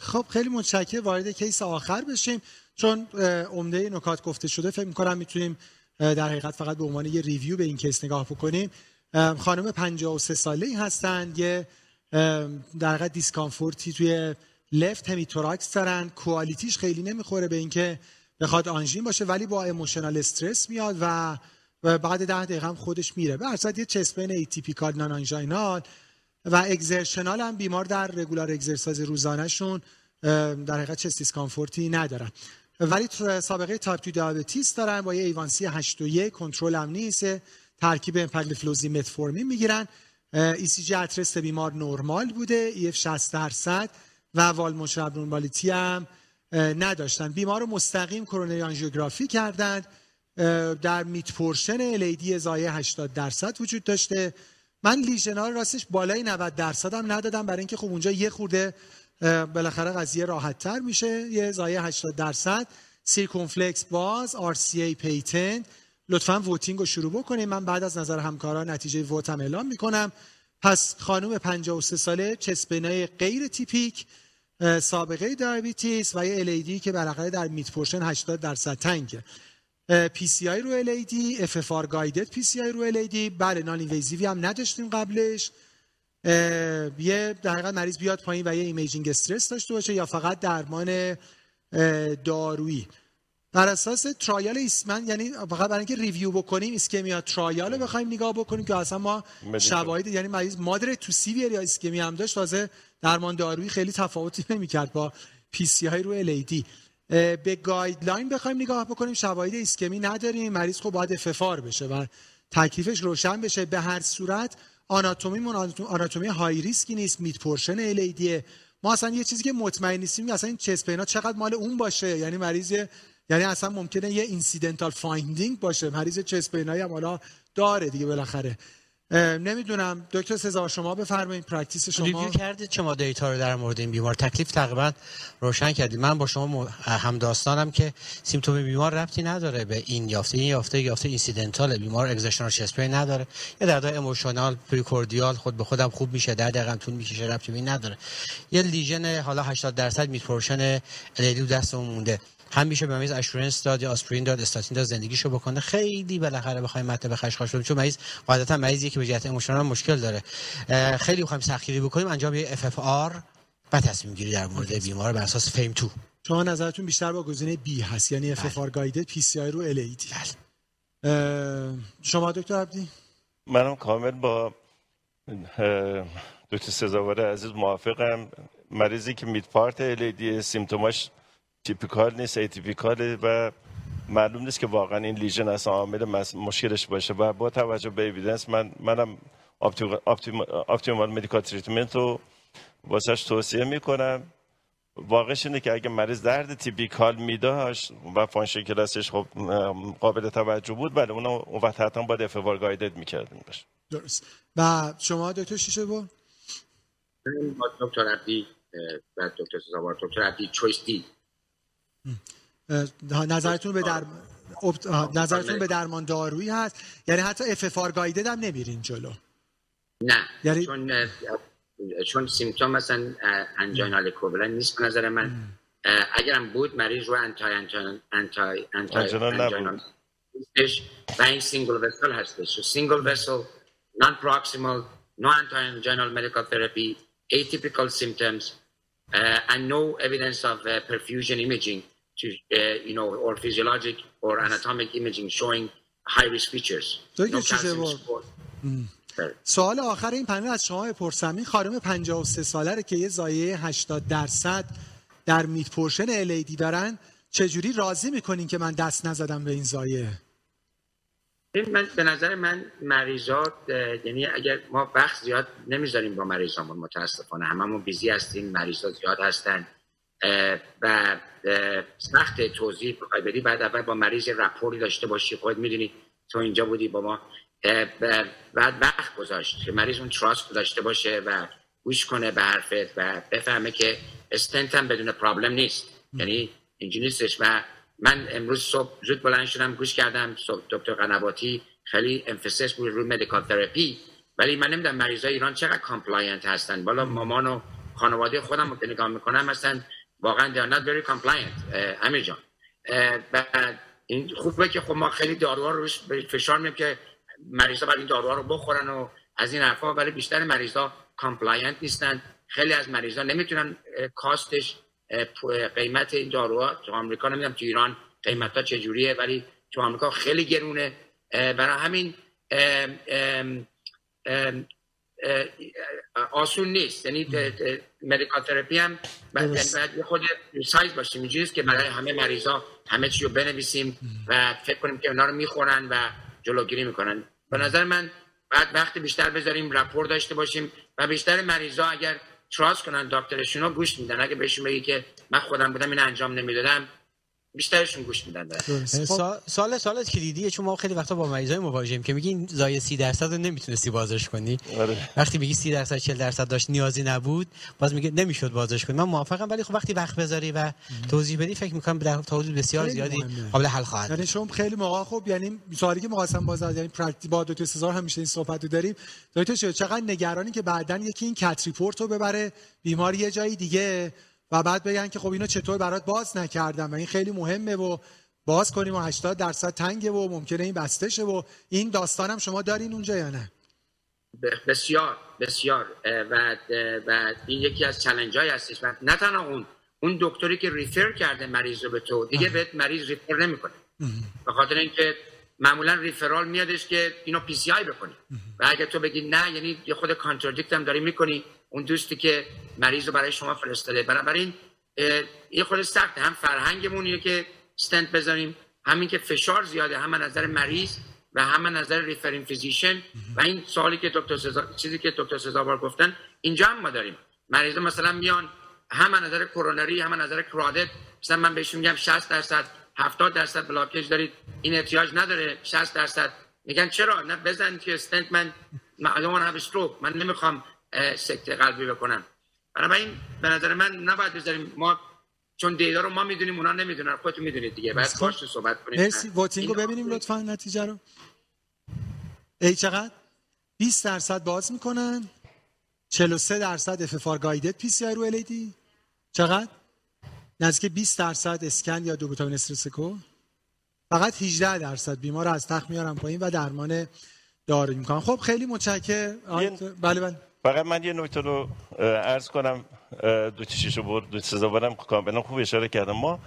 خب خیلی متشکرم. وارد case آخر بشیم. چون عمده نکات گفته شده فکر می‌کنم می‌تونیم در حقیقت فقط به عنوان یه review به این case نگاه بکنیم. خانم 53 ساله ای هستند یه در حقیقت discomfort ی توی left hemithorax دارن. quality ش خیلی نمی‌خوره به اینکه بخواد آنژین باشه ولی با emotional stress میاد و بعد ده دقیقه هم خودش میره. به یه chest pain atypical non-anginal و exertional هم بیمار در regular exercise روزانه‌شون در حقیقت chest discomfort ی ندارن. ولی سابقه تایپ 2 diabetes دارن با یه A1C 8 و 1 کنترل هم نیست. ترکیب امپاگلیفلوزین متفورمین می‌گیرن ECG at rest بیمار نرمال بوده EF 60 درصد و wall motion abnormality هم نداشتن. بیمار رو مستقیم کرونری آنژیوگرافی کردند. در mid portion LAD ضایعه 80 درصد وجود داشته. من lesion راستش بالای 90 درصد هم ندادم برای اینکه خب اونجا یه خورده بالاخره قضیه راحت تر میشه. یه ضایعه 80 درصد. circumflex باز RCA patent. لطفا voting رو شروع بکنیم من بعد از نظر همکاران نتیجه vote م اعلام می‌کنم. پس خانم 53 ساله chest pain های غیر تیپیک سابقه diabetes و یه LAD که بالاخره در mid portion 80 درصد تنگه. پی سی آی رو LAD اف اف آر گایدد پی سی آی رو LAD بله non-invasive ی هم نداشتیم قبلش. یه در حقیقت مریض بیاد پایین و یه imaging استرس داشته باشه یا فقط درمان دارویی. بر اساس ترایال ایسمن یعنی فقط برای اینکه ریویو بکنیم اسکمیا ترایال رو بخوایم نگاه بکنیم که اصلا ما شواهد یعنی مریض مادر تو سیویر یا اسکمی هم داشت تازه درمان دارویی خیلی تفاوتی نمی‌کرد با پی سی های رو ال به گایدلاین بخوایم نگاه بکنیم. شواهد اسکمی نداریم. مریض خب باید اففار بشه و تکلیفش روشن بشه. به هر صورت آناتومی آناتومی های ریسکی نیست. میت پورشن ال ما اصلا یه چیزی که مطمئن نیستیم اصلا این chest pain ها چقدر مال اون باشه. یعنی مریض یعنی اصلا ممکنه یه incidental finding باشه. مریض chest pain هایی هم حالا داره دیگه بالاخره. نمی‌دونم. دکتر سزاوار شما بفرمایید practice شما. review کردید شما data رو در مورد این بیمار تکلیف تقریبا روشن کردید من با شما هم داستانم که symptom بیمار ربطی نداره به این یافته این یافته یافته incidental بیمار exertional chest نداره. یه دردای emotional precordial خود به خودم خوب میشه. در دقیقاً طول می‌کشه ربطی به نداره. یه lesion حالا 80 درصد mid portion LAD و دستمون مونده. هم میشه به مریض assurance داد یا آسپرین داد استاتین داد زندگیشو بکنه. خیلی بالاخره بخوایم به خشخاش بدیم. چون مریض قاعدتا مریضی که به جهت emotional مشکل داره. خیلی بخوایم سختگیری بکنیم. انجام یه FFR و تصمیم گیری در مورد بیمار بر اساس FAME 2 شما نظرتون بیشتر با گزینه B هست یعنی اف اف آر گایدد پی سی آی رو LAD شما دکتر عبدی؟ منم کامل با دکتر سزاوار عزیز موافقم. مریضی که mid part LAD symptom هاش typical نیست atypical ه و معلوم نیست که واقعا این lesion اصلا عامل مشکلش باشه و با توجه به evidence من منم optimal medical treatment رو واسش توصیه می‌کنم. واقعش اینه که اگه مریض درد typical میداشت و function class ش خب قابل توجه بود بله اون اون وقت حتما باید FFR guided می‌کردیم باشه درست. و شما دکتر شیشه با دکتر عبدی و دکتر سزاوار دکتر عبدی choice D نظرتون به در نظرتون به درمان دارویی هست؟ یعنی حتی FFR guided هم نمیرین جلو؟ نه یعنی... چون چون symptom مثلا anginal equivalent نیست به نظر من. اگرم بود مریض رو anti anti anti anti و این single vessel هستش. single vessel non proximal no anti anginal medical therapy atypical symptoms uh, uh, and no evidence of uh, perfusion imaging to, uh, you know, or physiologic or anatomic imaging showing high risk features. سوال آخر این پنل از شما بپرسم. این خانم 53 ساله رو که یه ضایعه 80 درصد در mid portion LAD دارن چه جوری راضی می‌کنین که من دست نزدم به این زایه؟ من به نظر من مریضات اه، یعنی اگر ما وقت زیاد نمی‌ذاریم با مریضامون متاسفانه هممون بیزی هستیم مریضات زیاد هستن. و سخت توضیح بخوای بدی بعد اول با مریض رپوری داشته باشی خود می‌دونی تو اینجا بودی با ما. بعد وقت گذاشت که مریض اون تراست داشته باشه و گوش کنه به حرفت و بفهمه که استنت هم بدون problem نیست. یعنی اینجوری نیستش و من امروز صبح زود بلند شدم گوش کردم دکتر قنباتی خیلی emphasis بود روی medical therapy ولی من نمی‌دونم مریضای ایران چقدر compliant هستن. حالا مامان و خانواده خودم رو نگاه می‌کنم هستن. واقعا they are اه، امیر جان. این خوبه که خب ما خیلی داروها رو فشار میدیم که مریضا باید این داروها رو بخورن و از این حرفا ولی بیشتر مریضا compliant نیستن. خیلی از مریضا نمی‌تونن cost ش قیمت این داروها تو آمریکا نمی‌دونم تو ایران قیمت ها چجوریه ولی تو آمریکا خیلی گرونه. برای همین آسون نیست. یعنی medical therapy هم باید درست. باید خود سایز باشیم. اینجوری که برای همه مریضا همه چی رو بنویسیم و فکر کنیم که اونا رو می‌خورن و جلوگیری می‌کنن. به نظر من بعد وقت بیشتر بذاریم رپور داشته باشیم و بیشتر مریضا اگر تراست کنن دکترشون رو گوش میدن. اگه بهشون بگی که من خودم بودم این انجام نمی‌دادم بیشترشون گوش میدن درست. خب، سال سال سال کلیدیه چون ما خیلی وقتا با مریضای مواجهیم که میگین زای 30 درصد رو نمی‌تونستی بازش کنی آره. وقتی میگی 30 درصد 40 درصد داشت نیازی نبود باز میگه نمی‌شد بازش کنی من موافقم ولی خب وقتی وقت بذاری و توضیح بدی فکر می‌کنم در تا حدود بسیار زیادی مهمه. قابل حل خواهد یعنی. شما خیلی موقع خب یعنی سوالی که مقاسم باز یعنی practice با دکتر سزار همیشه این صحبت رو داریم دکتر چقدر نگرانی که بعدا یکی این cath report رو ببره بیماری یه جایی دیگه و بعد بگن که خب اینو چطور برات باز نکردم و این خیلی مهمه و باز کنیم و 80 درصد تنگه و ممکنه این بسته شه و این داستانم شما دارین اونجا یا نه؟ بسیار بسیار. و و این یکی از challenge های هستش و نه تنها اون اون دکتری که refer کرده مریض رو به تو دیگه بهت مریض refer نمی‌کنه. به خاطر اینکه معمولا referral میادش که اینو PCI بکنی. و اگه تو بگی نه یعنی خود contradict هم داری می‌کنی. اون دوستی که مریض رو برای شما فرستاده. بنابراین یه خورده سخته هم فرهنگمون اینه که استنت بذاریم همین که فشار زیاده هم نظر مریض و هم نظر referring physician. و این سوالی که دکتر سزا... چیزی که دکتر سزاوار گفتن اینجا هم ما داریم. مریضا مثلا میان هم نظر کرونری هم نظر کرادت مثلا من بهشون میگم 60 درصد 70 درصد blockage دارید این احتیاج نداره 60 درصد. میگن چرا؟ نه بزن که استنت من معلوم هم stroke من نمی‌خوام سکته قلبی بکنم بنابراین به نظر من نباید بذاریم ما چون data رو ما می‌دونیم اونا نمی‌دونن. خودتون می‌دونید دیگه. بعد خب. باش صحبت کنیم. مرسی. voting رو ببینیم لطفا نتیجه رو. ای چقدر؟ 20 درصد باز می‌کنن. 43 درصد FFR guided PCI رو ال چقدر؟ نزدیک 20 درصد اسکن یا dobutamine stress echo فقط 18 درصد بیمار رو از تخت میارن پایین و درمان دارو می‌کنن. خب خیلی متشکرم. بله بله. فقط من یه نکته رو عرض کنم دکتر شیشه‌بر دکتر سزاوارم کاملا خوب اشاره کردم. ما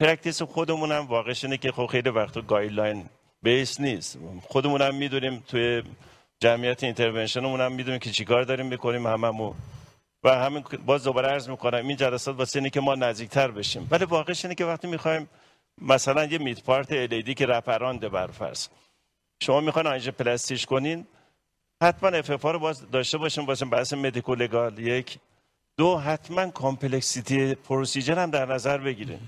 practice خودمون هم واقعش اینه که خب خیلی وقت guideline based نیست. خودمون هم می‌دونیم توی جمعیت intervention مون هم می‌دونیم که چیکار داریم می‌کنیم هممون. و همین باز دوباره عرض می‌کنم این جلسات واسه اینه که ما نزدیکتر بشیم. ولی واقعش اینه که وقتی می‌خوایم مثلا یه mid part LAD که wrap around ه برفرض. شما می‌خواین plasty ش کنین حتما FFR رو باز داشته باشیم واسه بحث medico legal یک. دو حتما complexity procedure هم در نظر بگیره.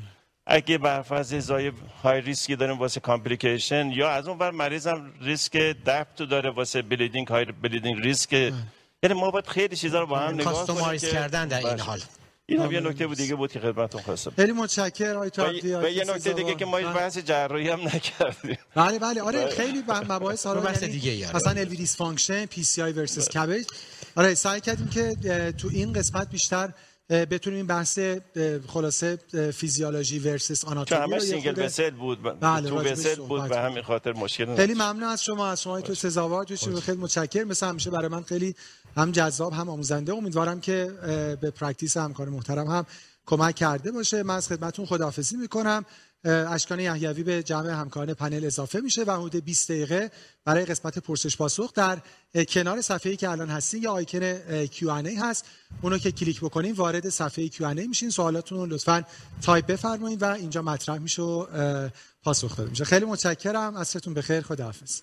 اگه برفرض ضایعه high risk ی داریم واسه complication یا از اون بر مریض هم risk DAPT داره واسه bleeding high bleeding risk یعنی ما باید خیلی چیزا رو با هم نگاه کنیم customize کردن در این. حال. این هم یه نکته بود دیگه بود که خدمتتون خواستم. خیلی متشکرم آقای دکتر عبدی و یه نکته. دیگه که ما هیچ بله. بحث جراحی هم نکردیم. بله بله. آره خیلی ب- مباحث حالا بحث یعنی دیگه ای، آره. مثلا LV dysfunction PCI versus CABG آره سعی کردیم که تو این قسمت بیشتر بتونیم این بحث خلاصه فیزیولوژی versus آناتومی همه رو یه single vessel بود. بله، two vessel بود به همین خاطر مشکل نداشت. خیلی ممنون از شما از شما دکتر سزاوار جو خیلی متشکرم. مثل همیشه برای من خیلی هم جذاب هم آموزنده. امیدوارم که به practice همکار محترم هم کمک کرده باشه. من از خدمتون خداحافظی می‌کنم. اشکان یحیوی به جمع همکاران پنل اضافه میشه و حدود 20 دقیقه برای قسمت پرسش پاسخ در کنار صفحه ای که الان هستین یا آیکن Q&A هست اونو که کلیک بکنین وارد صفحه Q&A میشین. سوالاتون رو لطفا تایپ بفرمایید و اینجا مطرح میشه و پاسخ داده میشه. خیلی متشکرم. عصرتون بخیر. خداحافظ.